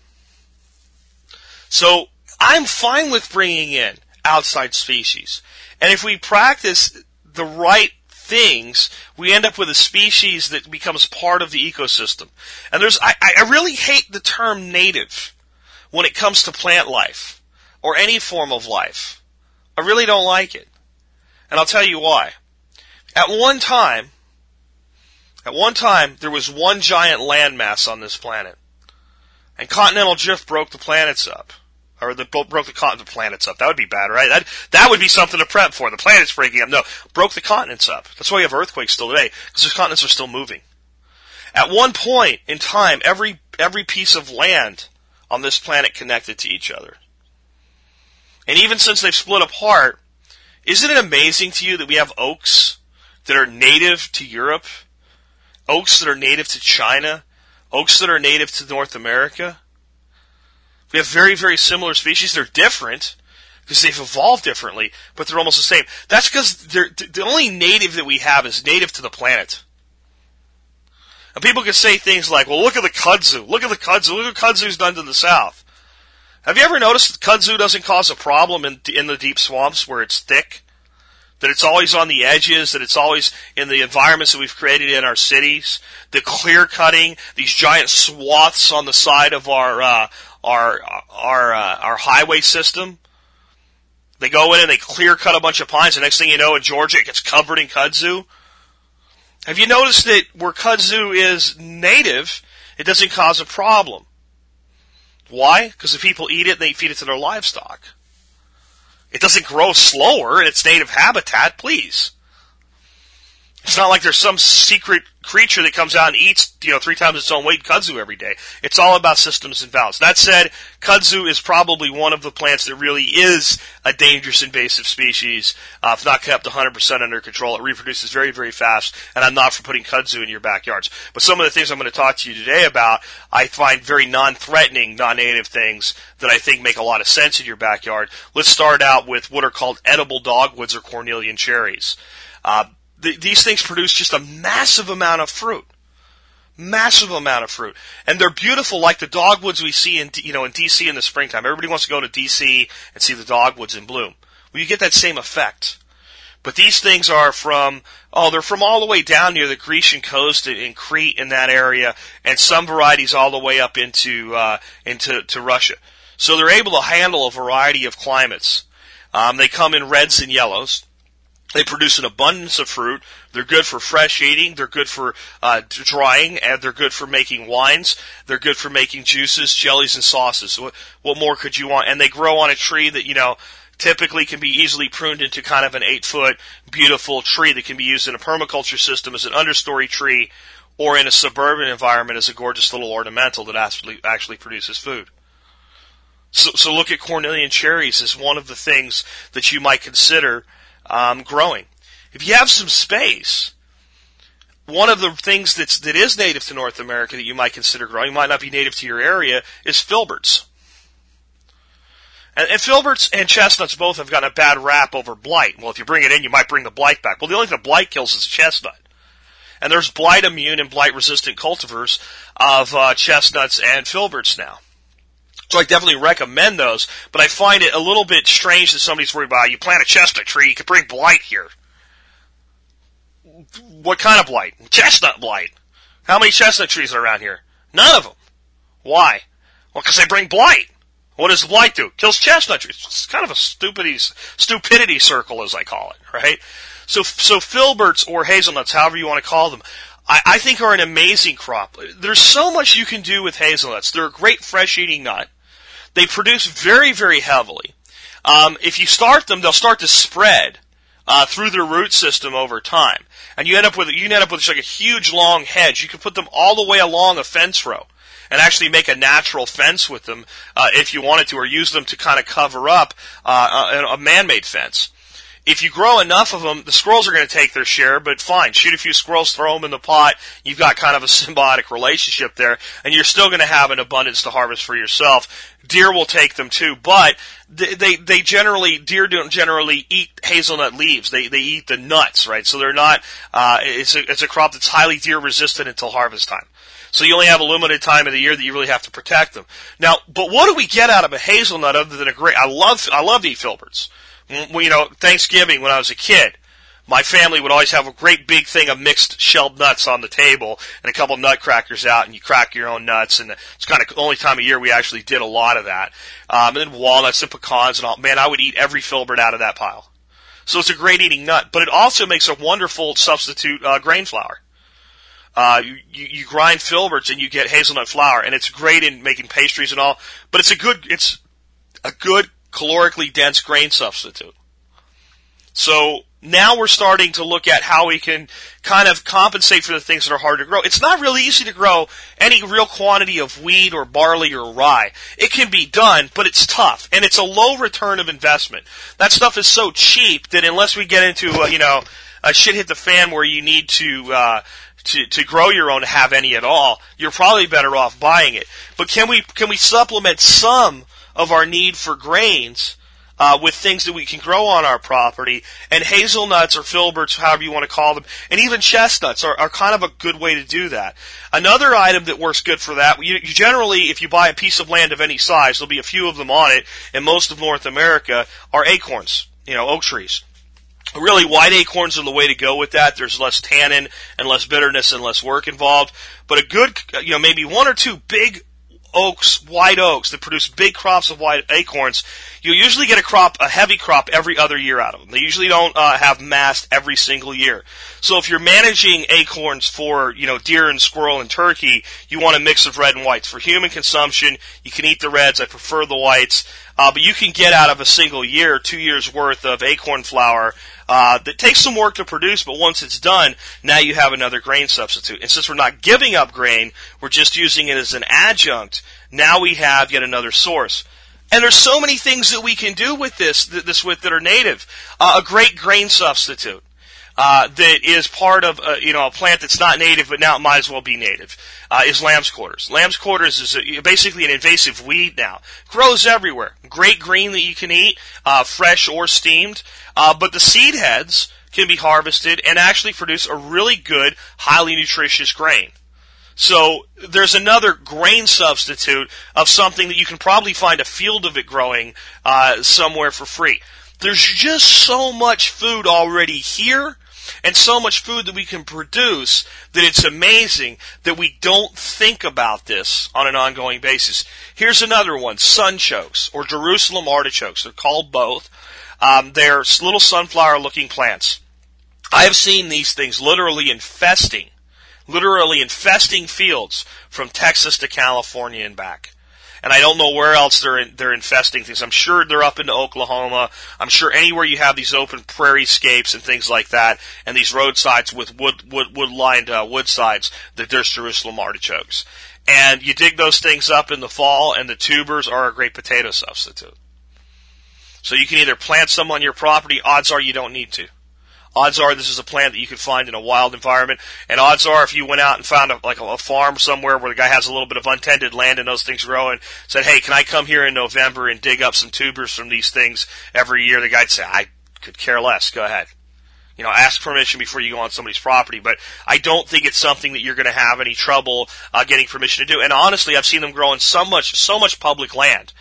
So, I'm fine with bringing in outside species. And if we practice the right things, we end up with a species that becomes part of the ecosystem. And there's, I, I really hate the term native when it comes to plant life or any form of life. I really don't like it. And I'll tell you why. At one time, at one time, there was one giant landmass on this planet. And continental drift broke the planets up or the broke the continent, planets up. That would be bad, right? That that would be something to prep for. The planets breaking up. No, broke the continents up. That's why we have earthquakes still today because the continents are still moving. At one point in time, every every piece of land on this planet connected to each other. And even since they've split apart, isn't it amazing to you that we have oaks that are native to Europe, oaks that are native to China, oaks that are native to North America? We have very, very similar species. They're different because they've evolved differently, but they're almost the same. That's because the only native that we have is native to the planet. And people can say things like, well, look at the kudzu. Look at the kudzu. Look at what kudzu's done to the south. Have you ever noticed that kudzu doesn't cause a problem in, in the deep swamps where it's thick? That it's always on the edges, that it's always in the environments that we've created in our cities, the clear cutting, these giant swaths on the side of our, uh, our our uh, our highway system. They go in and they clear cut a bunch of pines. The next thing you know, in Georgia, it gets covered in kudzu. Have you noticed that where kudzu is native, it doesn't cause a problem? Why? Because the people eat it, and they feed it to their livestock. It doesn't grow slower in its native habitat, please. It's not like there's some secret creature that comes out and eats, you know, three times its own weight kudzu every day. It's all about systems and balance. That said, kudzu is probably one of the plants that really is a dangerous invasive species. Uh, if not kept 100% under control, it reproduces very, very fast. And I'm not for putting kudzu in your backyards. But some of the things I'm going to talk to you today about, I find very non-threatening, non-native things that I think make a lot of sense in your backyard. Let's start out with what are called edible dogwoods or cornelian cherries. Uh, the, these things produce just a massive amount of fruit. Massive amount of fruit. And they're beautiful like the dogwoods we see in, you know, in DC in the springtime. Everybody wants to go to DC and see the dogwoods in bloom. Well, you get that same effect. But these things are from, oh, they're from all the way down near the Grecian coast in Crete in that area, and some varieties all the way up into, uh, into, to Russia. So they're able to handle a variety of climates. Um, they come in reds and yellows. They produce an abundance of fruit. They're good for fresh eating. They're good for uh, drying, and they're good for making wines. They're good for making juices, jellies, and sauces. What, what more could you want? And they grow on a tree that you know typically can be easily pruned into kind of an eight foot beautiful tree that can be used in a permaculture system as an understory tree or in a suburban environment as a gorgeous little ornamental that actually, actually produces food. So, so look at cornelian cherries as one of the things that you might consider um, growing. If you have some space, one of the things that's that is native to North America that you might consider growing might not be native to your area is filberts. And, and filberts and chestnuts both have gotten a bad rap over blight. Well, if you bring it in, you might bring the blight back. Well, the only thing the blight kills is a chestnut. And there's blight immune and blight resistant cultivars of uh, chestnuts and filberts now. So I definitely recommend those, but I find it a little bit strange that somebody's worried about you plant a chestnut tree, you could bring blight here. What kind of blight? Chestnut blight. How many chestnut trees are around here? None of them. Why? Well, because they bring blight. What does blight do? Kills chestnut trees. It's kind of a stupidity, stupidity circle, as I call it, right? So, so filberts or hazelnuts, however you want to call them, I, I think are an amazing crop. There's so much you can do with hazelnuts. They're a great fresh eating nut. They produce very, very heavily. Um, if you start them, they'll start to spread uh, through their root system over time, and you end up with you end up with like a huge long hedge. You can put them all the way along a fence row, and actually make a natural fence with them uh, if you wanted to, or use them to kind of cover up uh, a, a man-made fence if you grow enough of them, the squirrels are going to take their share, but fine. Shoot a few squirrels, throw them in the pot. You've got kind of a symbiotic relationship there, and you're still going to have an abundance to harvest for yourself. Deer will take them too, but they, they, they generally, deer don't generally eat hazelnut leaves. They, they eat the nuts, right? So they're not, uh, it's a, it's a crop that's highly deer resistant until harvest time. So you only have a limited time of the year that you really have to protect them. Now, but what do we get out of a hazelnut other than a great, I love, I love to eat filberts you know, Thanksgiving when I was a kid, my family would always have a great big thing of mixed shelled nuts on the table and a couple of nutcrackers out, and you crack your own nuts. And it's kind of the only time of year we actually did a lot of that. Um, and then walnuts and pecans and all. Man, I would eat every filbert out of that pile. So it's a great eating nut, but it also makes a wonderful substitute uh, grain flour. Uh, you, you grind filberts and you get hazelnut flour, and it's great in making pastries and all. But it's a good, it's a good calorically dense grain substitute. So now we're starting to look at how we can kind of compensate for the things that are hard to grow. It's not really easy to grow any real quantity of wheat or barley or rye. It can be done, but it's tough and it's a low return of investment. That stuff is so cheap that unless we get into, uh, you know, a shit hit the fan where you need to, uh, to, to grow your own to have any at all, you're probably better off buying it. But can we, can we supplement some of our need for grains uh, with things that we can grow on our property. And hazelnuts or filberts, however you want to call them, and even chestnuts are, are kind of a good way to do that. Another item that works good for that, you, you generally, if you buy a piece of land of any size, there'll be a few of them on it, and most of North America are acorns, you know, oak trees. Really, white acorns are the way to go with that. There's less tannin and less bitterness and less work involved. But a good, you know, maybe one or two big oaks, white oaks that produce big crops of white acorns, you usually get a crop, a heavy crop every other year out of them. They usually don't uh, have mast every single year. So if you're managing acorns for, you know, deer and squirrel and turkey, you want a mix of red and whites. For human consumption, you can eat the reds. I prefer the whites. Uh, but you can get out of a single year, two years worth of acorn flour uh, that takes some work to produce, but once it's done, now you have another grain substitute. And since we're not giving up grain, we're just using it as an adjunct. Now we have yet another source. And there's so many things that we can do with this, this with that are native. Uh, a great grain substitute. Uh, that is part of uh, you know a plant that's not native, but now it might as well be native. Uh, is lamb's quarters. Lamb's quarters is a, basically an invasive weed now. Grows everywhere. Great green that you can eat, uh, fresh or steamed. Uh, but the seed heads can be harvested and actually produce a really good, highly nutritious grain. So there's another grain substitute of something that you can probably find a field of it growing uh, somewhere for free. There's just so much food already here and so much food that we can produce that it's amazing that we don't think about this on an ongoing basis. Here's another one, sunchokes or Jerusalem artichokes. They're called both. Um, they're little sunflower looking plants. I have seen these things literally infesting, literally infesting fields from Texas to California and back. And I don't know where else they're in, they're infesting things. I'm sure they're up into Oklahoma. I'm sure anywhere you have these open prairie scapes and things like that, and these roadsides with wood wood wood lined uh, wood sides, that there's Jerusalem artichokes. And you dig those things up in the fall, and the tubers are a great potato substitute. So you can either plant some on your property. Odds are you don't need to. Odds are this is a plant that you could find in a wild environment, and odds are if you went out and found a, like a, a farm somewhere where the guy has a little bit of untended land and those things grow, and said, "Hey, can I come here in November and dig up some tubers from these things every year?" The guy'd say, "I could care less. Go ahead." You know, ask permission before you go on somebody's property, but I don't think it's something that you're going to have any trouble uh, getting permission to do. And honestly, I've seen them grow in so much, so much public land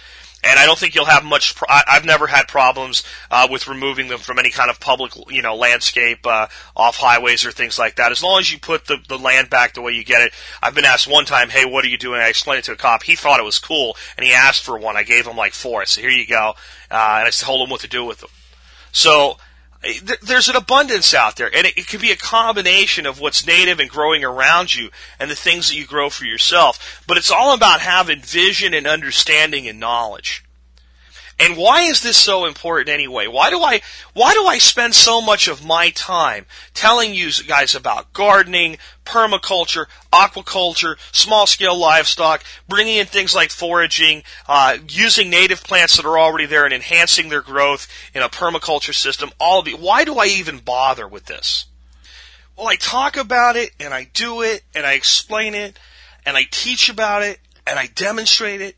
and I don't think you'll have much. Pro- I've never had problems uh, with removing them from any kind of public, you know, landscape uh, off highways or things like that. As long as you put the the land back the way you get it. I've been asked one time, "Hey, what are you doing?" I explained it to a cop. He thought it was cool, and he asked for one. I gave him like four. Said, "Here you go," uh, and I told him what to do with them. So there's an abundance out there, and it, it can be a combination of what's native and growing around you and the things that you grow for yourself. But it's all about having vision and understanding and knowledge. And why is this so important anyway? Why do I, why do I spend so much of my time telling you guys about gardening, permaculture, aquaculture, small scale livestock, bringing in things like foraging, uh, using native plants that are already there and enhancing their growth in a permaculture system, all of it. Why do I even bother with this? Well, I talk about it and I do it and I explain it and I teach about it and I demonstrate it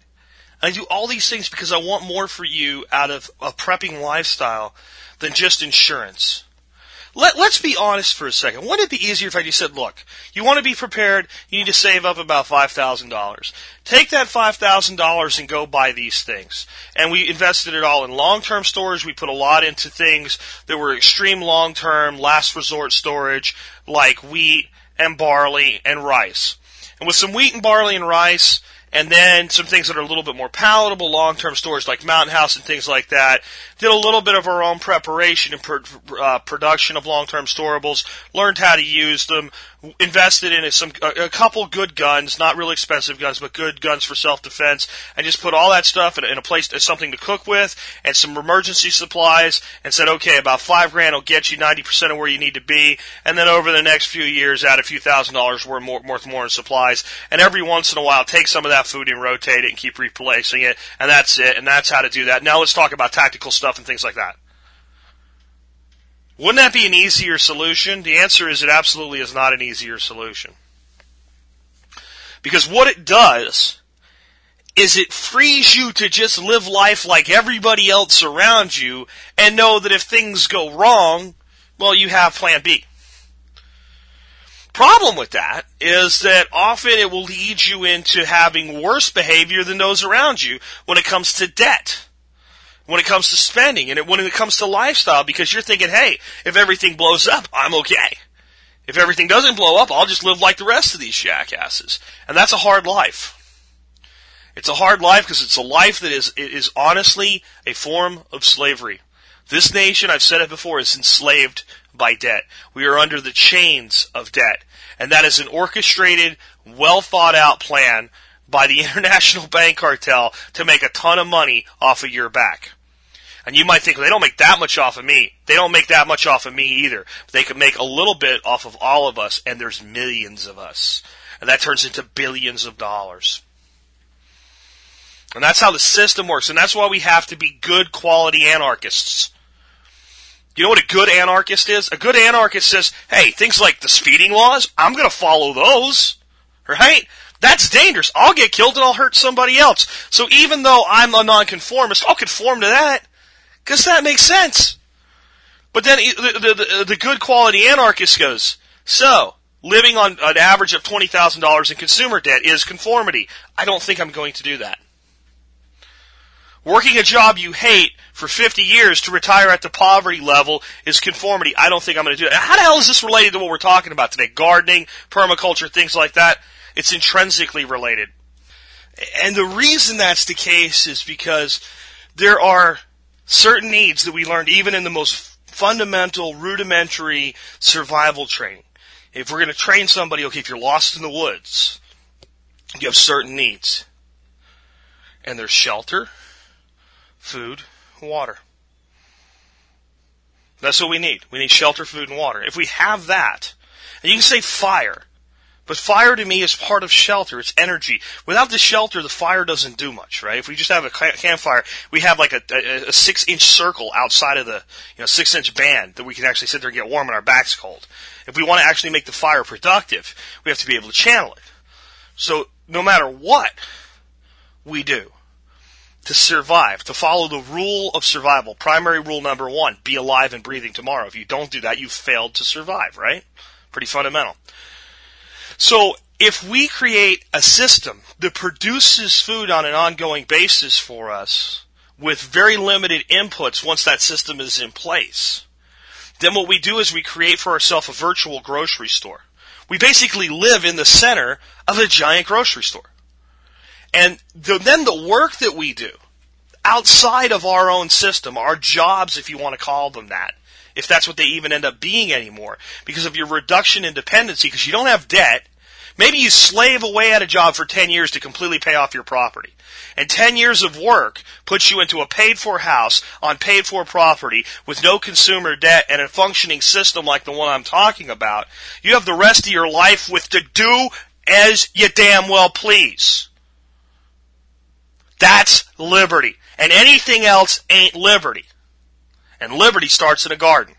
I do all these things because I want more for you out of a prepping lifestyle than just insurance. Let, let's be honest for a second. Wouldn't it be easier if I just said, look, you want to be prepared, you need to save up about $5,000. Take that $5,000 and go buy these things. And we invested it all in long-term storage. We put a lot into things that were extreme long-term, last resort storage, like wheat and barley and rice. And with some wheat and barley and rice, and then some things that are a little bit more palatable, long-term storage like Mountain House and things like that. Did a little bit of our own preparation and uh, production of long-term storables. Learned how to use them invested in some a, couple good guns, not really expensive guns, but good guns for self defense, and just put all that stuff in, a place as something to cook with, and some emergency supplies, and said, okay, about five grand will get you ninety percent of where you need to be, and then over the next few years, add a few thousand dollars worth more, worth more in supplies, and every once in a while, take some of that food and rotate it and keep replacing it, and that's it, and that's how to do that. Now let's talk about tactical stuff and things like that. Wouldn't that be an easier solution? The answer is it absolutely is not an easier solution. Because what it does is it frees you to just live life like everybody else around you and know that if things go wrong, well, you have plan B. Problem with that is that often it will lead you into having worse behavior than those around you when it comes to debt when it comes to spending and when it comes to lifestyle because you're thinking, hey, if everything blows up, I'm okay. If everything doesn't blow up, I'll just live like the rest of these jackasses. And that's a hard life. It's a hard life because it's a life that is, is honestly a form of slavery. This nation, I've said it before, is enslaved by debt. We are under the chains of debt. And that is an orchestrated, well thought out plan by the international bank cartel to make a ton of money off of your back. And you might think well, they don't make that much off of me. They don't make that much off of me either. But they can make a little bit off of all of us, and there's millions of us. And that turns into billions of dollars. And that's how the system works. And that's why we have to be good quality anarchists. You know what a good anarchist is? A good anarchist says, hey, things like the speeding laws, I'm going to follow those. Right? That's dangerous. I'll get killed and I'll hurt somebody else. So even though I'm a nonconformist, I'll conform to that. Because that makes sense. But then the, the, the, good quality anarchist goes, so, living on an average of $20,000 in consumer debt is conformity. I don't think I'm going to do that. Working a job you hate for 50 years to retire at the poverty level is conformity. I don't think I'm going to do that. How the hell is this related to what we're talking about today? Gardening, permaculture, things like that. It's intrinsically related. And the reason that's the case is because there are certain needs that we learned even in the most fundamental, rudimentary survival training. If we're going to train somebody, okay, if you're lost in the woods, you have certain needs. And there's shelter, food, water. That's what we need. We need shelter, food, and water. If we have that, and you can say fire, but fire to me is part of shelter. It's energy. Without the shelter, the fire doesn't do much, right? If we just have a campfire, we have like a, a, a six inch circle outside of the, you know, six inch band that we can actually sit there and get warm and our back's cold. If we want to actually make the fire productive, we have to be able to channel it. So no matter what we do to survive, to follow the rule of survival, primary rule number one, be alive and breathing tomorrow. If you don't do that, you've failed to survive, right? Pretty fundamental. So if we create a system that produces food on an ongoing basis for us with very limited inputs once that system is in place, then what we do is we create for ourselves a virtual grocery store. We basically live in the center of a giant grocery store. And the, then the work that we do outside of our own system, our jobs, if you want to call them that, if that's what they even end up being anymore, because of your reduction in dependency, because you don't have debt, Maybe you slave away at a job for 10 years to completely pay off your property. And 10 years of work puts you into a paid for house on paid for property with no consumer debt and a functioning system like the one I'm talking about. You have the rest of your life with to do as you damn well please. That's liberty. And anything else ain't liberty. And liberty starts in a garden.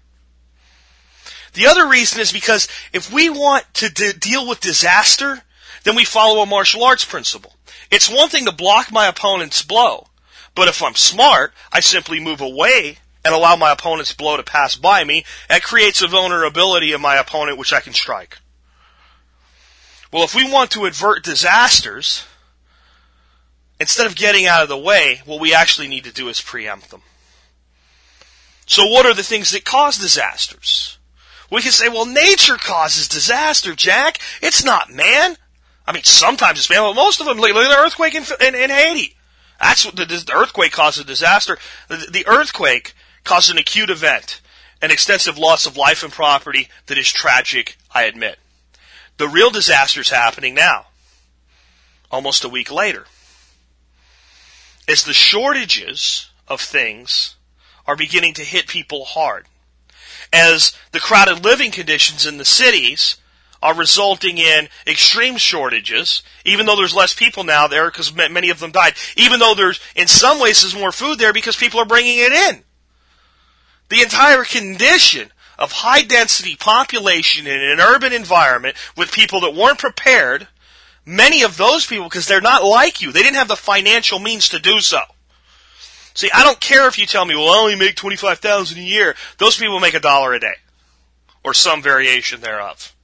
The other reason is because if we want to de- deal with disaster, then we follow a martial arts principle. It's one thing to block my opponent's blow, but if I'm smart, I simply move away and allow my opponent's blow to pass by me. That creates a vulnerability in my opponent which I can strike. Well, if we want to avert disasters, instead of getting out of the way, what we actually need to do is preempt them. So what are the things that cause disasters? We can say, well, nature causes disaster, Jack. It's not man. I mean, sometimes it's man, but most of them, look at the earthquake in, in, in Haiti. That's what the, the earthquake caused a disaster. The, the earthquake caused an acute event, an extensive loss of life and property that is tragic, I admit. The real disaster is happening now, almost a week later. As the shortages of things are beginning to hit people hard as the crowded living conditions in the cities are resulting in extreme shortages, even though there's less people now there because many of them died, even though there's, in some ways, there's more food there because people are bringing it in. The entire condition of high density population in an urban environment with people that weren't prepared, many of those people, because they're not like you, they didn't have the financial means to do so. See, I don't care if you tell me, well, I only make 25000 a year. Those people make a dollar a day. Or some variation thereof.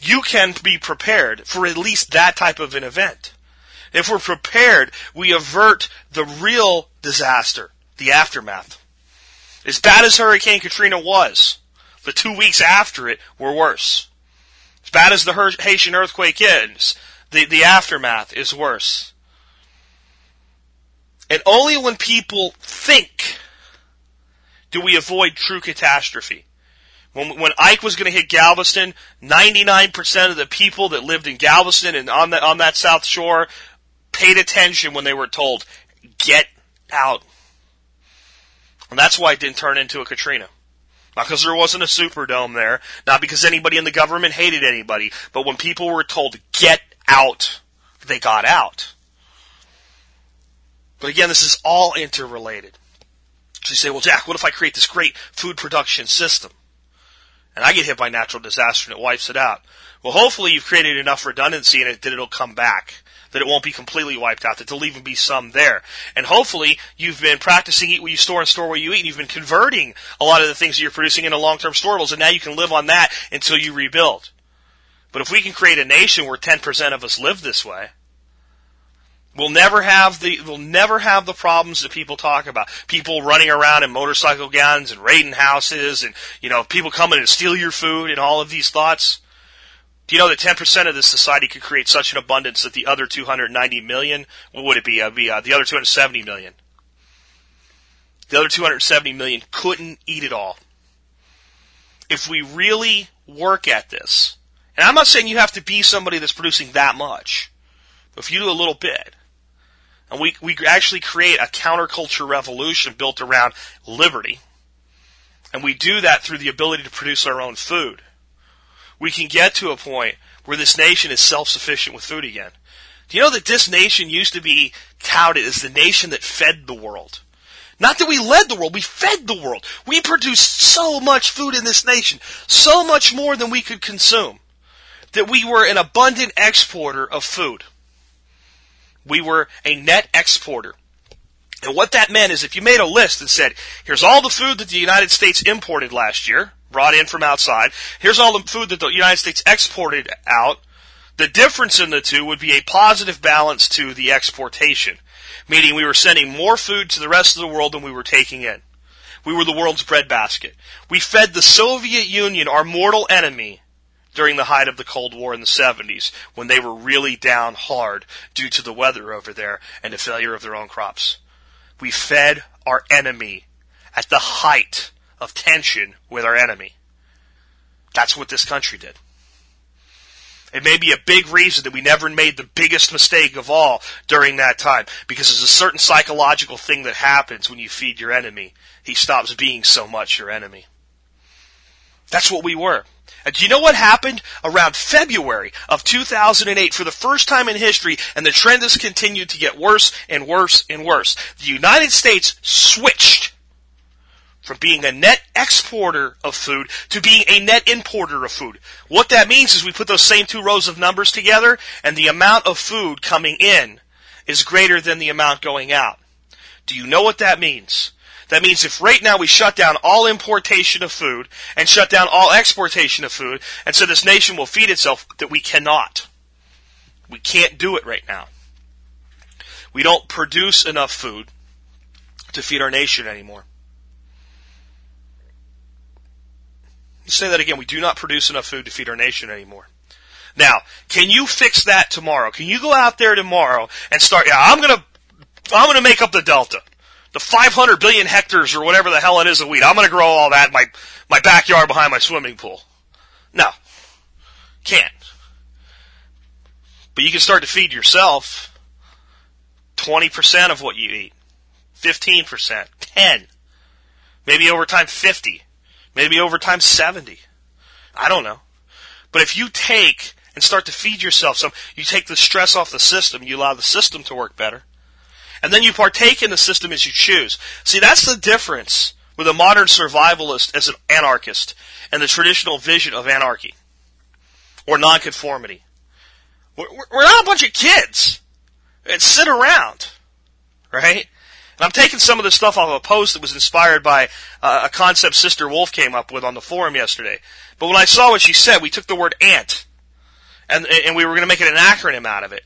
You can be prepared for at least that type of an event. If we're prepared, we avert the real disaster, the aftermath. As bad as Hurricane Katrina was, the two weeks after it were worse. As bad as the Haitian earthquake is, the, the aftermath is worse. And only when people think do we avoid true catastrophe. When, when Ike was going to hit Galveston, 99% of the people that lived in Galveston and on, the, on that South Shore paid attention when they were told, get out. And that's why it didn't turn into a Katrina. Not because there wasn't a Superdome there, not because anybody in the government hated anybody, but when people were told, get out, they got out. But again, this is all interrelated. So you say, well, Jack, what if I create this great food production system? And I get hit by natural disaster and it wipes it out. Well, hopefully you've created enough redundancy in it that it'll come back. That it won't be completely wiped out, that there'll even be some there. And hopefully you've been practicing eat what you store and store what you eat, and you've been converting a lot of the things that you're producing into long-term storables, and now you can live on that until you rebuild. But if we can create a nation where 10% of us live this way, We'll never have the we'll never have the problems that people talk about. People running around in motorcycle guns and raiding houses and you know people coming and steal your food and all of these thoughts. Do you know that 10% of this society could create such an abundance that the other 290 million, what would it be? Uh, be uh, the other 270 million The other 270 million couldn't eat it all. If we really work at this, and I'm not saying you have to be somebody that's producing that much, but if you do a little bit, and we, we actually create a counterculture revolution built around liberty, and we do that through the ability to produce our own food, we can get to a point where this nation is self-sufficient with food again. Do you know that this nation used to be touted as the nation that fed the world? Not that we led the world, we fed the world. We produced so much food in this nation, so much more than we could consume, that we were an abundant exporter of food. We were a net exporter. And what that meant is if you made a list and said, here's all the food that the United States imported last year, brought in from outside, here's all the food that the United States exported out, the difference in the two would be a positive balance to the exportation meaning we were sending more food to the rest of the world than we were taking in. We were the world's breadbasket. We fed the Soviet Union, our mortal enemy, during the height of the Cold War in the 70s, when they were really down hard due to the weather over there and the failure of their own crops. We fed our enemy at the height of tension with our enemy. That's what this country did. It may be a big reason that we never made the biggest mistake of all during that time. Because there's a certain psychological thing that happens when you feed your enemy. He stops being so much your enemy. That's what we were. And do you know what happened around February of 2008 for the first time in history, and the trend has continued to get worse and worse and worse? The United States switched from being a net exporter of food to being a net importer of food. What that means is we put those same two rows of numbers together and the amount of food coming in is greater than the amount going out. Do you know what that means? That means if right now we shut down all importation of food and shut down all exportation of food and so this nation will feed itself, that we cannot. We can't do it right now. We don't produce enough food to feed our nation anymore. Let's say that again. We do not produce enough food to feed our nation anymore. Now, can you fix that tomorrow? Can you go out there tomorrow and start, yeah, I'm gonna, I'm gonna make up the delta. The 500 billion hectares or whatever the hell it is of wheat. I'm gonna grow all that in my, my backyard behind my swimming pool. No. Can't. But you can start to feed yourself 20% of what you eat. 15%. 10. Maybe over time 50. Maybe over time 70. I don't know. But if you take and start to feed yourself some, you take the stress off the system, you allow the system to work better. And then you partake in the system as you choose. See, that's the difference with a modern survivalist as an anarchist and the traditional vision of anarchy or nonconformity. We're, not a bunch of kids and sit around, right? And I'm taking some of this stuff off of a post that was inspired by uh, a concept Sister Wolf came up with on the forum yesterday. But when I saw what she said, we took the word ant, and and we were going to make it an acronym out of it.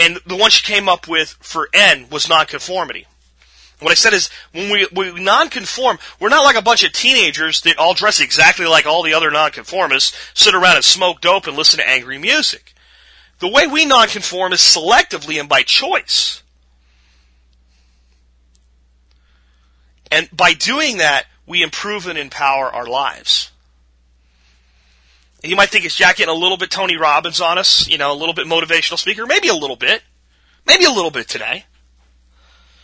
And the one she came up with for N was nonconformity. What I said is, when we, we nonconform, we're not like a bunch of teenagers that all dress exactly like all the other nonconformists, sit around and smoke dope and listen to angry music. The way we nonconform is selectively and by choice. And by doing that, we improve and empower our lives. You might think, it's Jack getting a little bit Tony Robbins on us? You know, a little bit motivational speaker? Maybe a little bit. Maybe a little bit today.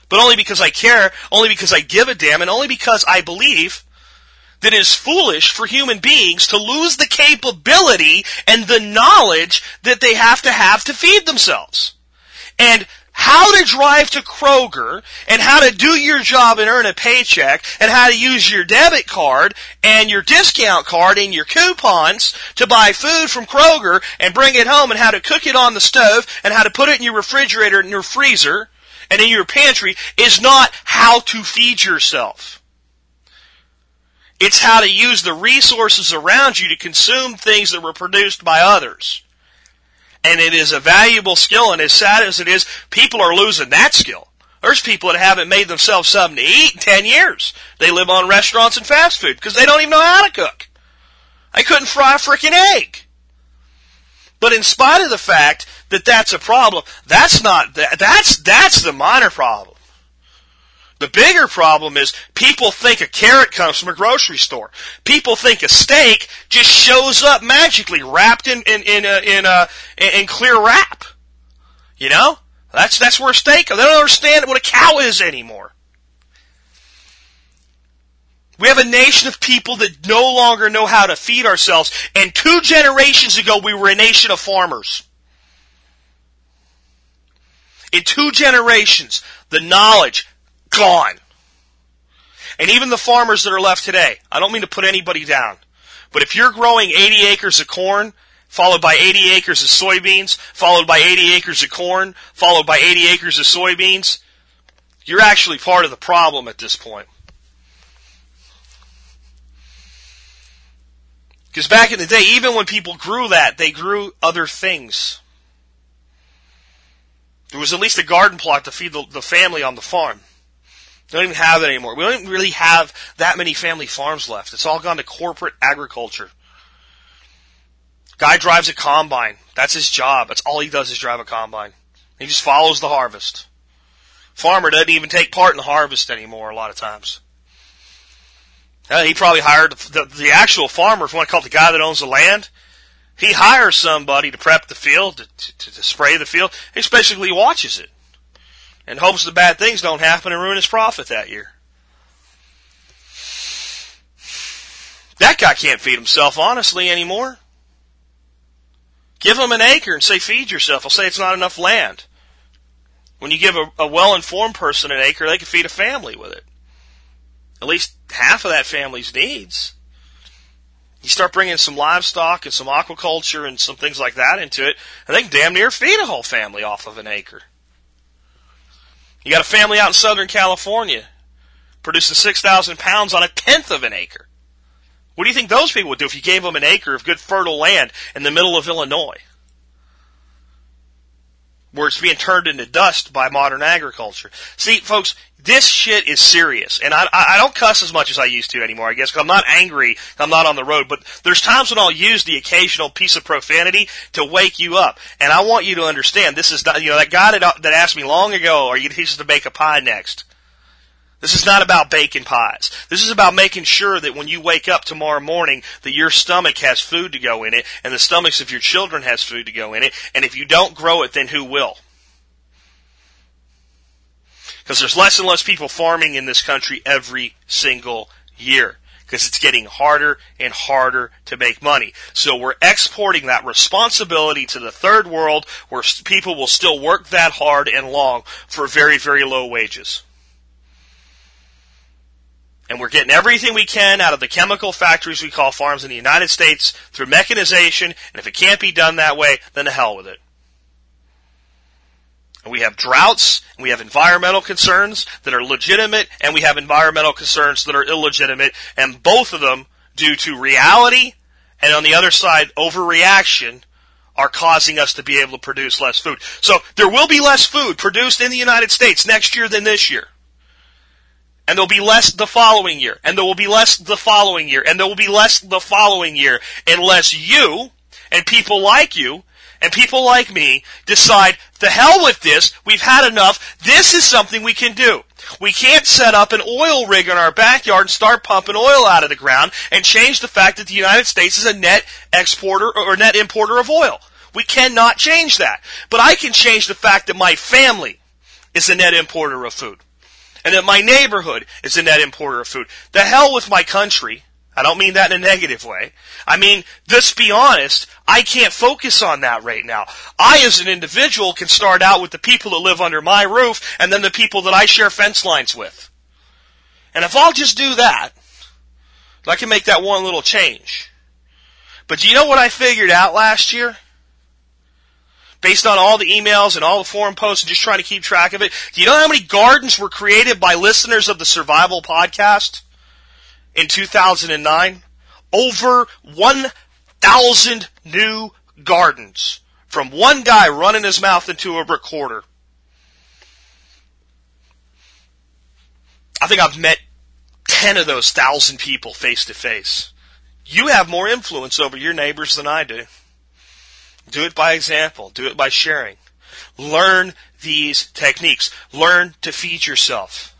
But only because I care, only because I give a damn, and only because I believe that it is foolish for human beings to lose the capability and the knowledge that they have to have to feed themselves. And how to drive to Kroger and how to do your job and earn a paycheck and how to use your debit card and your discount card and your coupons to buy food from Kroger and bring it home and how to cook it on the stove and how to put it in your refrigerator and your freezer and in your pantry is not how to feed yourself. It's how to use the resources around you to consume things that were produced by others and it is a valuable skill. And as sad as it is, people are losing that skill. There's people that haven't made themselves something to eat in 10 years. They live on restaurants and fast food because they don't even know how to cook. I couldn't fry a freaking egg. But in spite of the fact that that's a problem, that's not, that's, that's the minor problem. The bigger problem is people think a carrot comes from a grocery store. People think a steak just shows up magically wrapped in in in a, in, a, in clear wrap. You know, that's that's where steak. They don't understand what a cow is anymore. We have a nation of people that no longer know how to feed ourselves. And two generations ago, we were a nation of farmers. In two generations, the knowledge gone. And even the farmers that are left today, I don't mean to put anybody down, but if you're growing 80 acres of corn, followed by 80 acres of soybeans, followed by 80 acres of corn, followed by 80 acres of soybeans, you're actually part of the problem at this point. Because back in the day, even when people grew that, they grew other things. There was at least a garden plot to feed the, the family on the farm. Don't even have it anymore. We don't really have that many family farms left. It's all gone to corporate agriculture. Guy drives a combine. That's his job. That's all he does is drive a combine. He just follows the harvest. Farmer doesn't even take part in the harvest anymore a lot of times. He probably hired the, the actual farmer, if you want to call it the guy that owns the land. He hires somebody to prep the field, to, to, to spray the field. He basically watches it and hopes the bad things don't happen and ruin his profit that year. That guy can't feed himself honestly anymore. Give him an acre and say feed yourself. I'll say it's not enough land. When you give a, a well-informed person an acre, they can feed a family with it. At least half of that family's needs. You start bringing some livestock and some aquaculture and some things like that into it, and they can damn near feed a whole family off of an acre. You got a family out in Southern California producing 6,000 pounds on a tenth of an acre. What do you think those people would do if you gave them an acre of good fertile land in the middle of Illinois? Where it's being turned into dust by modern agriculture. See, folks, this shit is serious. And I, I don't cuss as much as I used to anymore, I guess, because I'm not angry, I'm not on the road, but there's times when I'll use the occasional piece of profanity to wake you up. And I want you to understand, this is not, you know, that guy that, that asked me long ago, are you teaching to bake a pie next? This is not about baking pies. This is about making sure that when you wake up tomorrow morning that your stomach has food to go in it and the stomachs of your children has food to go in it. And if you don't grow it, then who will? Because there's less and less people farming in this country every single year. Because it's getting harder and harder to make money. So we're exporting that responsibility to the third world where people will still work that hard and long for very, very low wages. And we're getting everything we can out of the chemical factories we call farms in the United States through mechanization, and if it can't be done that way, then to hell with it. And we have droughts, and we have environmental concerns that are legitimate, and we have environmental concerns that are illegitimate, and both of them, due to reality, and on the other side, overreaction, are causing us to be able to produce less food. So there will be less food produced in the United States next year than this year. And there'll be less the following year. And there will be less the following year. And there will be less the following year. Unless you and people like you and people like me decide, the hell with this, we've had enough, this is something we can do. We can't set up an oil rig in our backyard and start pumping oil out of the ground and change the fact that the United States is a net exporter or net importer of oil. We cannot change that. But I can change the fact that my family is a net importer of food and that my neighborhood is a net importer of food. The hell with my country. I don't mean that in a negative way. I mean, let's be honest, I can't focus on that right now. I as an individual can start out with the people that live under my roof and then the people that I share fence lines with. And if I'll just do that, I can make that one little change. But do you know what I figured out last year? Based on all the emails and all the forum posts and just trying to keep track of it. Do you know how many gardens were created by listeners of the Survival Podcast in 2009? Over 1,000 new gardens from one guy running his mouth into a recorder. I think I've met 10 of those thousand people face to face. You have more influence over your neighbors than I do. Do it by example. Do it by sharing. Learn these techniques. Learn to feed yourself.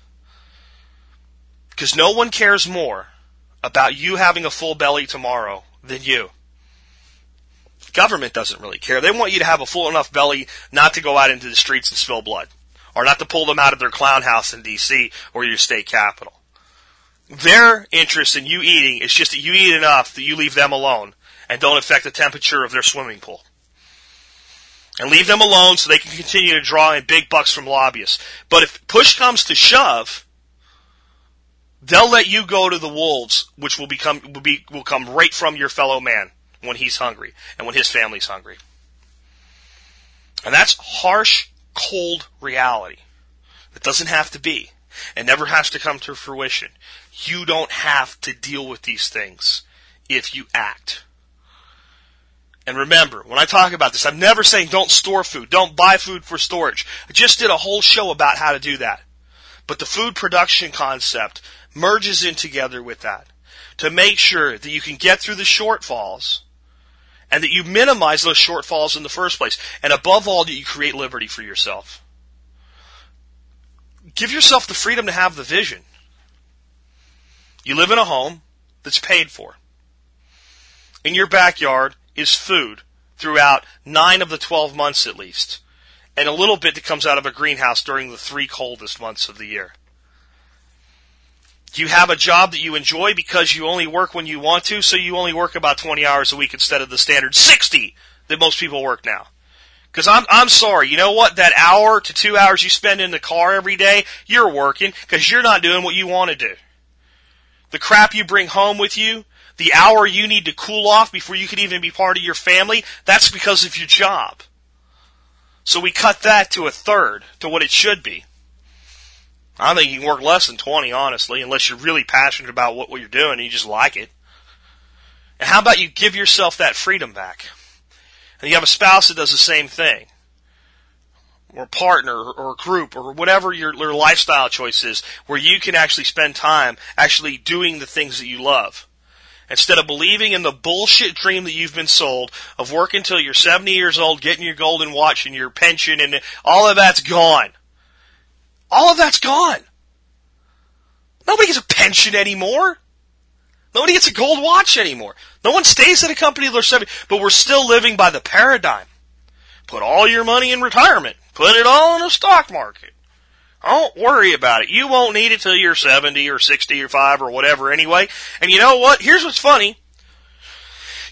Because no one cares more about you having a full belly tomorrow than you. Government doesn't really care. They want you to have a full enough belly not to go out into the streets and spill blood. Or not to pull them out of their clown house in DC or your state capital. Their interest in you eating is just that you eat enough that you leave them alone and don't affect the temperature of their swimming pool. And leave them alone so they can continue to draw in big bucks from lobbyists. But if push comes to shove, they'll let you go to the wolves, which will become will be will come right from your fellow man when he's hungry and when his family's hungry. And that's harsh, cold reality. It doesn't have to be. It never has to come to fruition. You don't have to deal with these things if you act. And remember, when I talk about this, I'm never saying don't store food, don't buy food for storage. I just did a whole show about how to do that. But the food production concept merges in together with that to make sure that you can get through the shortfalls and that you minimize those shortfalls in the first place. And above all, that you create liberty for yourself. Give yourself the freedom to have the vision. You live in a home that's paid for. In your backyard is food throughout nine of the 12 months at least, and a little bit that comes out of a greenhouse during the three coldest months of the year. You have a job that you enjoy because you only work when you want to, so you only work about 20 hours a week instead of the standard 60 that most people work now. Cause I'm, I'm sorry, you know what? That hour to two hours you spend in the car every day, you're working because you're not doing what you want to do. The crap you bring home with you, the hour you need to cool off before you can even be part of your family, that's because of your job. So we cut that to a third to what it should be. I think you can work less than 20, honestly, unless you're really passionate about what, what you're doing and you just like it. And how about you give yourself that freedom back? And you have a spouse that does the same thing. Or a partner or a group or whatever your, your lifestyle choice is where you can actually spend time actually doing the things that you love. Instead of believing in the bullshit dream that you've been sold of working until you're 70 years old, getting your golden watch and your pension and all of that's gone. All of that's gone. Nobody gets a pension anymore. Nobody gets a gold watch anymore. No one stays at a company till they're 70, but we're still living by the paradigm. Put all your money in retirement. Put it all in the stock market. Don't worry about it. You won't need it till you're 70 or 60 or 5 or whatever anyway. And you know what? Here's what's funny.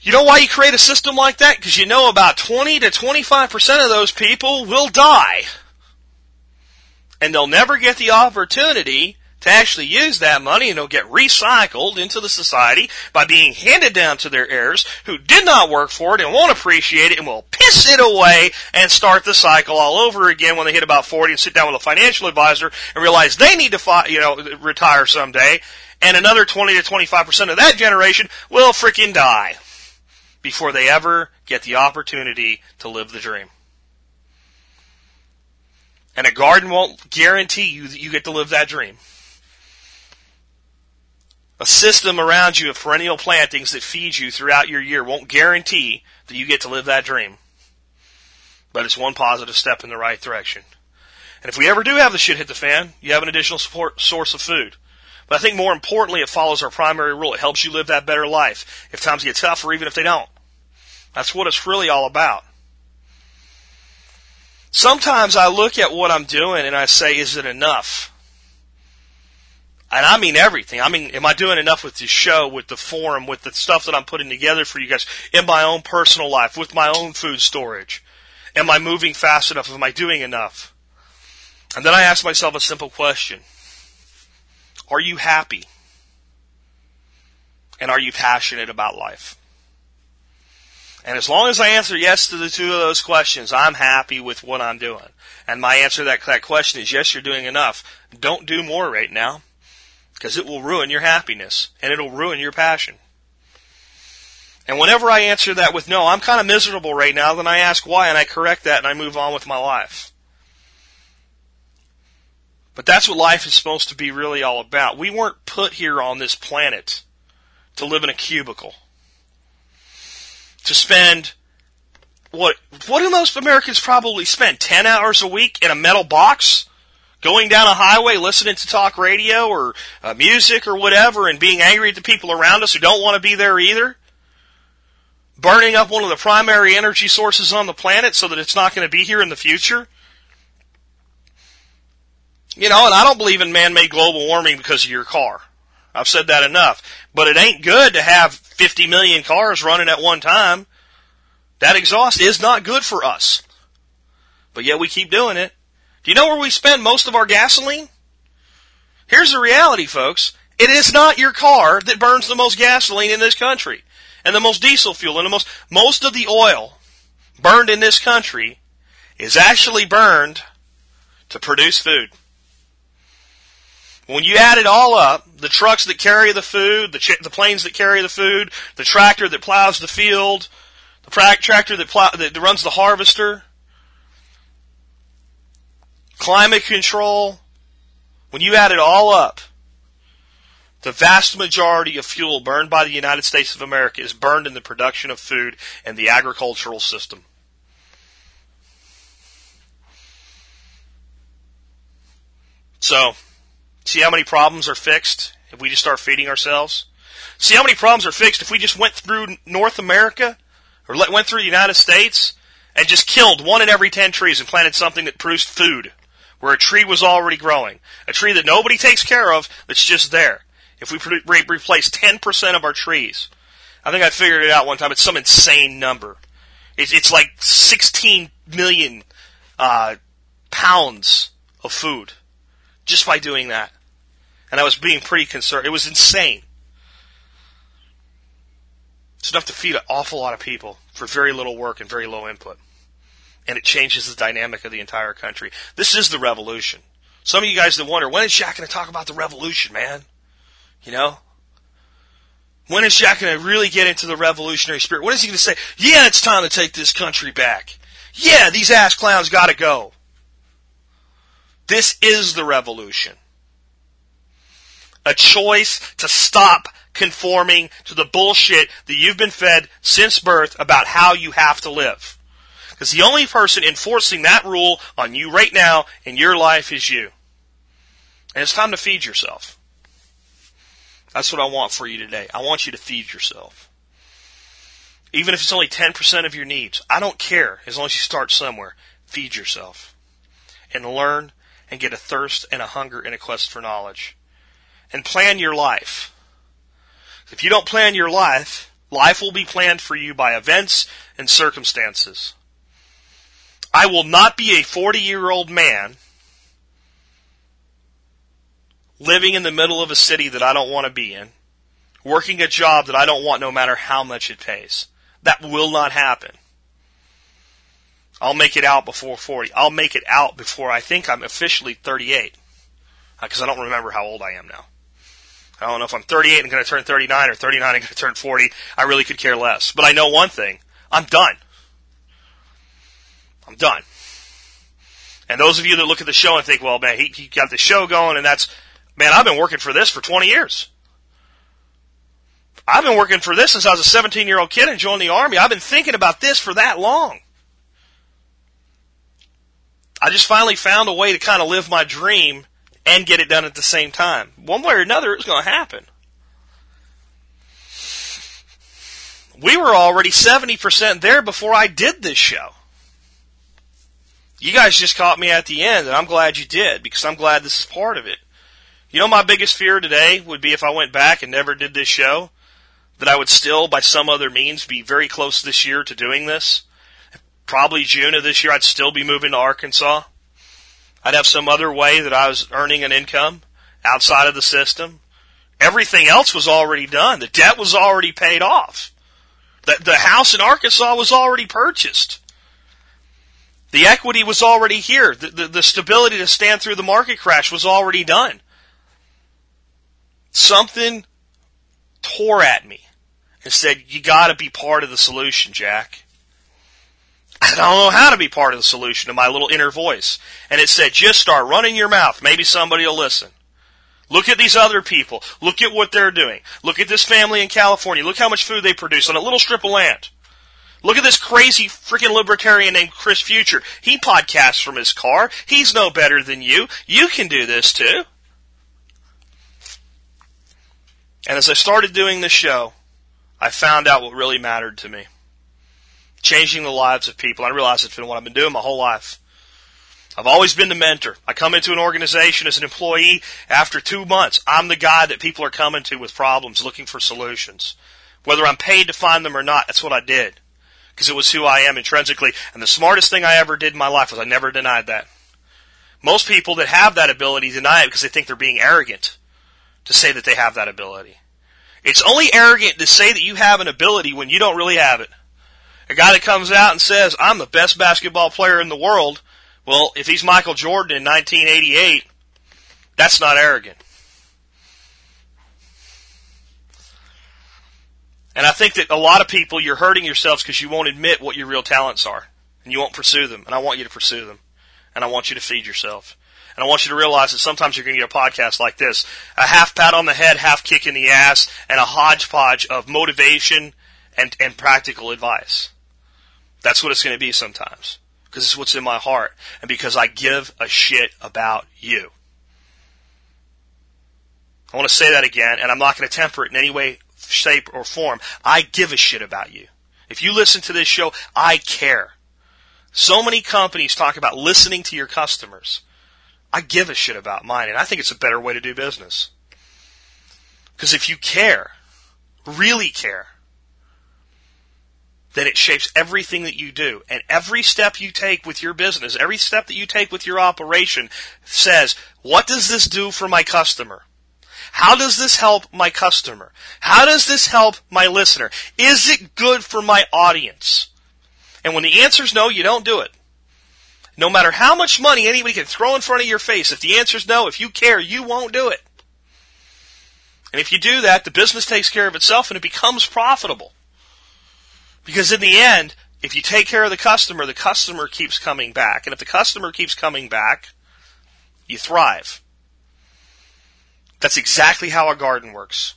You know why you create a system like that? Because you know about 20 to 25% of those people will die and they'll never get the opportunity to actually use that money and it'll get recycled into the society by being handed down to their heirs who did not work for it and won't appreciate it and will piss it away and start the cycle all over again when they hit about 40 and sit down with a financial advisor and realize they need to fi- you know retire someday and another 20 to 25% of that generation will freaking die before they ever get the opportunity to live the dream. And a garden won't guarantee you that you get to live that dream. A system around you of perennial plantings that feeds you throughout your year won't guarantee that you get to live that dream. But it's one positive step in the right direction. And if we ever do have the shit hit the fan, you have an additional support source of food. But I think more importantly, it follows our primary rule. It helps you live that better life if times get tough or even if they don't. That's what it's really all about. Sometimes I look at what I'm doing and I say, is it enough? And I mean everything. I mean, am I doing enough with the show, with the forum, with the stuff that I'm putting together for you guys in my own personal life, with my own food storage? Am I moving fast enough? Am I doing enough? And then I ask myself a simple question. Are you happy? And are you passionate about life? And as long as I answer yes to the two of those questions, I'm happy with what I'm doing. And my answer to that, that question is yes, you're doing enough. Don't do more right now because it will ruin your happiness and it'll ruin your passion. And whenever I answer that with no, I'm kind of miserable right now, then I ask why and I correct that and I move on with my life. But that's what life is supposed to be really all about. We weren't put here on this planet to live in a cubicle to spend what what do most Americans probably spend? Ten hours a week in a metal box? Going down a highway, listening to talk radio or uh, music or whatever, and being angry at the people around us who don't want to be there either. Burning up one of the primary energy sources on the planet so that it's not going to be here in the future. You know, and I don't believe in man-made global warming because of your car. I've said that enough. But it ain't good to have 50 million cars running at one time. That exhaust is not good for us. But yet we keep doing it. Do you know where we spend most of our gasoline? Here's the reality, folks. It is not your car that burns the most gasoline in this country and the most diesel fuel and the most, most of the oil burned in this country is actually burned to produce food. When you add it all up, the trucks that carry the food, the, ch- the planes that carry the food, the tractor that plows the field, the pra- tractor that, plow- that runs the harvester, climate control, when you add it all up, the vast majority of fuel burned by the United States of America is burned in the production of food and the agricultural system. So, See how many problems are fixed if we just start feeding ourselves? See how many problems are fixed if we just went through North America or went through the United States and just killed one in every ten trees and planted something that produced food where a tree was already growing, a tree that nobody takes care of that's just there. If we re- replace 10% of our trees, I think I figured it out one time. It's some insane number. It's, it's like 16 million uh, pounds of food just by doing that. And I was being pretty concerned. It was insane. It's enough to feed an awful lot of people for very little work and very low input. And it changes the dynamic of the entire country. This is the revolution. Some of you guys that wonder, when is Jack going to talk about the revolution, man? You know? When is Jack going to really get into the revolutionary spirit? When is he going to say, yeah, it's time to take this country back? Yeah, these ass clowns got to go. This is the revolution. A choice to stop conforming to the bullshit that you've been fed since birth about how you have to live. Because the only person enforcing that rule on you right now in your life is you. And it's time to feed yourself. That's what I want for you today. I want you to feed yourself. Even if it's only 10% of your needs. I don't care as long as you start somewhere. Feed yourself. And learn and get a thirst and a hunger and a quest for knowledge. And plan your life. If you don't plan your life, life will be planned for you by events and circumstances. I will not be a 40 year old man living in the middle of a city that I don't want to be in, working a job that I don't want no matter how much it pays. That will not happen. I'll make it out before 40. I'll make it out before I think I'm officially 38. Because uh, I don't remember how old I am now. I don't know if I'm 38 and going to turn 39 or 39 and going to turn 40. I really could care less. But I know one thing. I'm done. I'm done. And those of you that look at the show and think, well, man, he, he got the show going and that's, man, I've been working for this for 20 years. I've been working for this since I was a 17 year old kid and joined the army. I've been thinking about this for that long. I just finally found a way to kind of live my dream and get it done at the same time. One way or another, it was going to happen. We were already 70% there before I did this show. You guys just caught me at the end, and I'm glad you did because I'm glad this is part of it. You know, my biggest fear today would be if I went back and never did this show, that I would still, by some other means, be very close this year to doing this probably June of this year, I'd still be moving to Arkansas. I'd have some other way that I was earning an income outside of the system. Everything else was already done. The debt was already paid off. The, the house in Arkansas was already purchased. The equity was already here. The, the, the stability to stand through the market crash was already done. Something tore at me and said, you gotta be part of the solution, Jack. I don't know how to be part of the solution to my little inner voice. And it said, just start running your mouth. Maybe somebody will listen. Look at these other people. Look at what they're doing. Look at this family in California. Look how much food they produce on a little strip of land. Look at this crazy freaking libertarian named Chris Future. He podcasts from his car. He's no better than you. You can do this too. And as I started doing this show, I found out what really mattered to me. Changing the lives of people. I realized it's been what I've been doing my whole life. I've always been the mentor. I come into an organization as an employee. After two months, I'm the guy that people are coming to with problems, looking for solutions. Whether I'm paid to find them or not, that's what I did because it was who I am intrinsically. And the smartest thing I ever did in my life was I never denied that. Most people that have that ability deny it because they think they're being arrogant to say that they have that ability. It's only arrogant to say that you have an ability when you don't really have it. A guy that comes out and says, I'm the best basketball player in the world, well, if he's Michael Jordan in 1988, that's not arrogant. And I think that a lot of people, you're hurting yourselves because you won't admit what your real talents are. And you won't pursue them. And I want you to pursue them. And I want you to feed yourself. And I want you to realize that sometimes you're going to get a podcast like this. A half pat on the head, half kick in the ass, and a hodgepodge of motivation and, and practical advice. That's what it's going to be sometimes. Because it's what's in my heart. And because I give a shit about you. I want to say that again, and I'm not going to temper it in any way, shape, or form. I give a shit about you. If you listen to this show, I care. So many companies talk about listening to your customers. I give a shit about mine, and I think it's a better way to do business. Because if you care, really care, then it shapes everything that you do. And every step you take with your business, every step that you take with your operation says, what does this do for my customer? How does this help my customer? How does this help my listener? Is it good for my audience? And when the answer is no, you don't do it. No matter how much money anybody can throw in front of your face, if the answer is no, if you care, you won't do it. And if you do that, the business takes care of itself and it becomes profitable. Because in the end, if you take care of the customer, the customer keeps coming back. And if the customer keeps coming back, you thrive. That's exactly how a garden works.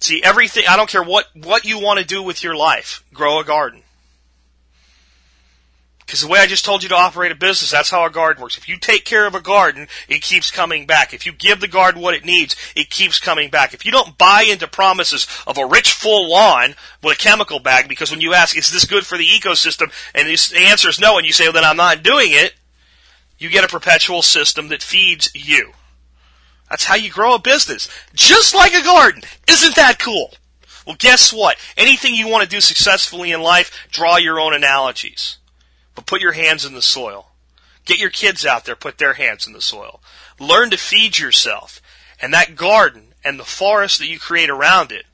See, everything, I don't care what, what you want to do with your life, grow a garden. Because the way I just told you to operate a business, that's how a garden works. If you take care of a garden, it keeps coming back. If you give the garden what it needs, it keeps coming back. If you don't buy into promises of a rich, full lawn with a chemical bag, because when you ask, is this good for the ecosystem? And the answer is no, and you say, well, then I'm not doing it, you get a perpetual system that feeds you. That's how you grow a business. Just like a garden. Isn't that cool? Well, guess what? Anything you want to do successfully in life, draw your own analogies. But put your hands in the soil. Get your kids out there, put their hands in the soil. Learn to feed yourself. And that garden and the forest that you create around it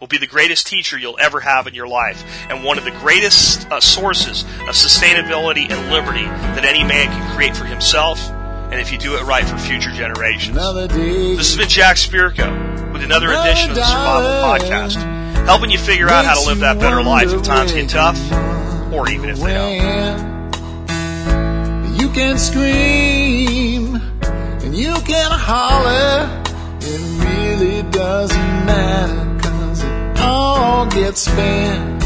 will be the greatest teacher you'll ever have in your life and one of the greatest uh, sources of sustainability and liberty that any man can create for himself and if you do it right for future generations. This has been Jack Spirko with another edition of the Survival Podcast, helping you figure out how to live that better life if times get tough, or even if they don't. You can scream and you can holler. It really doesn't matter cause it all gets spent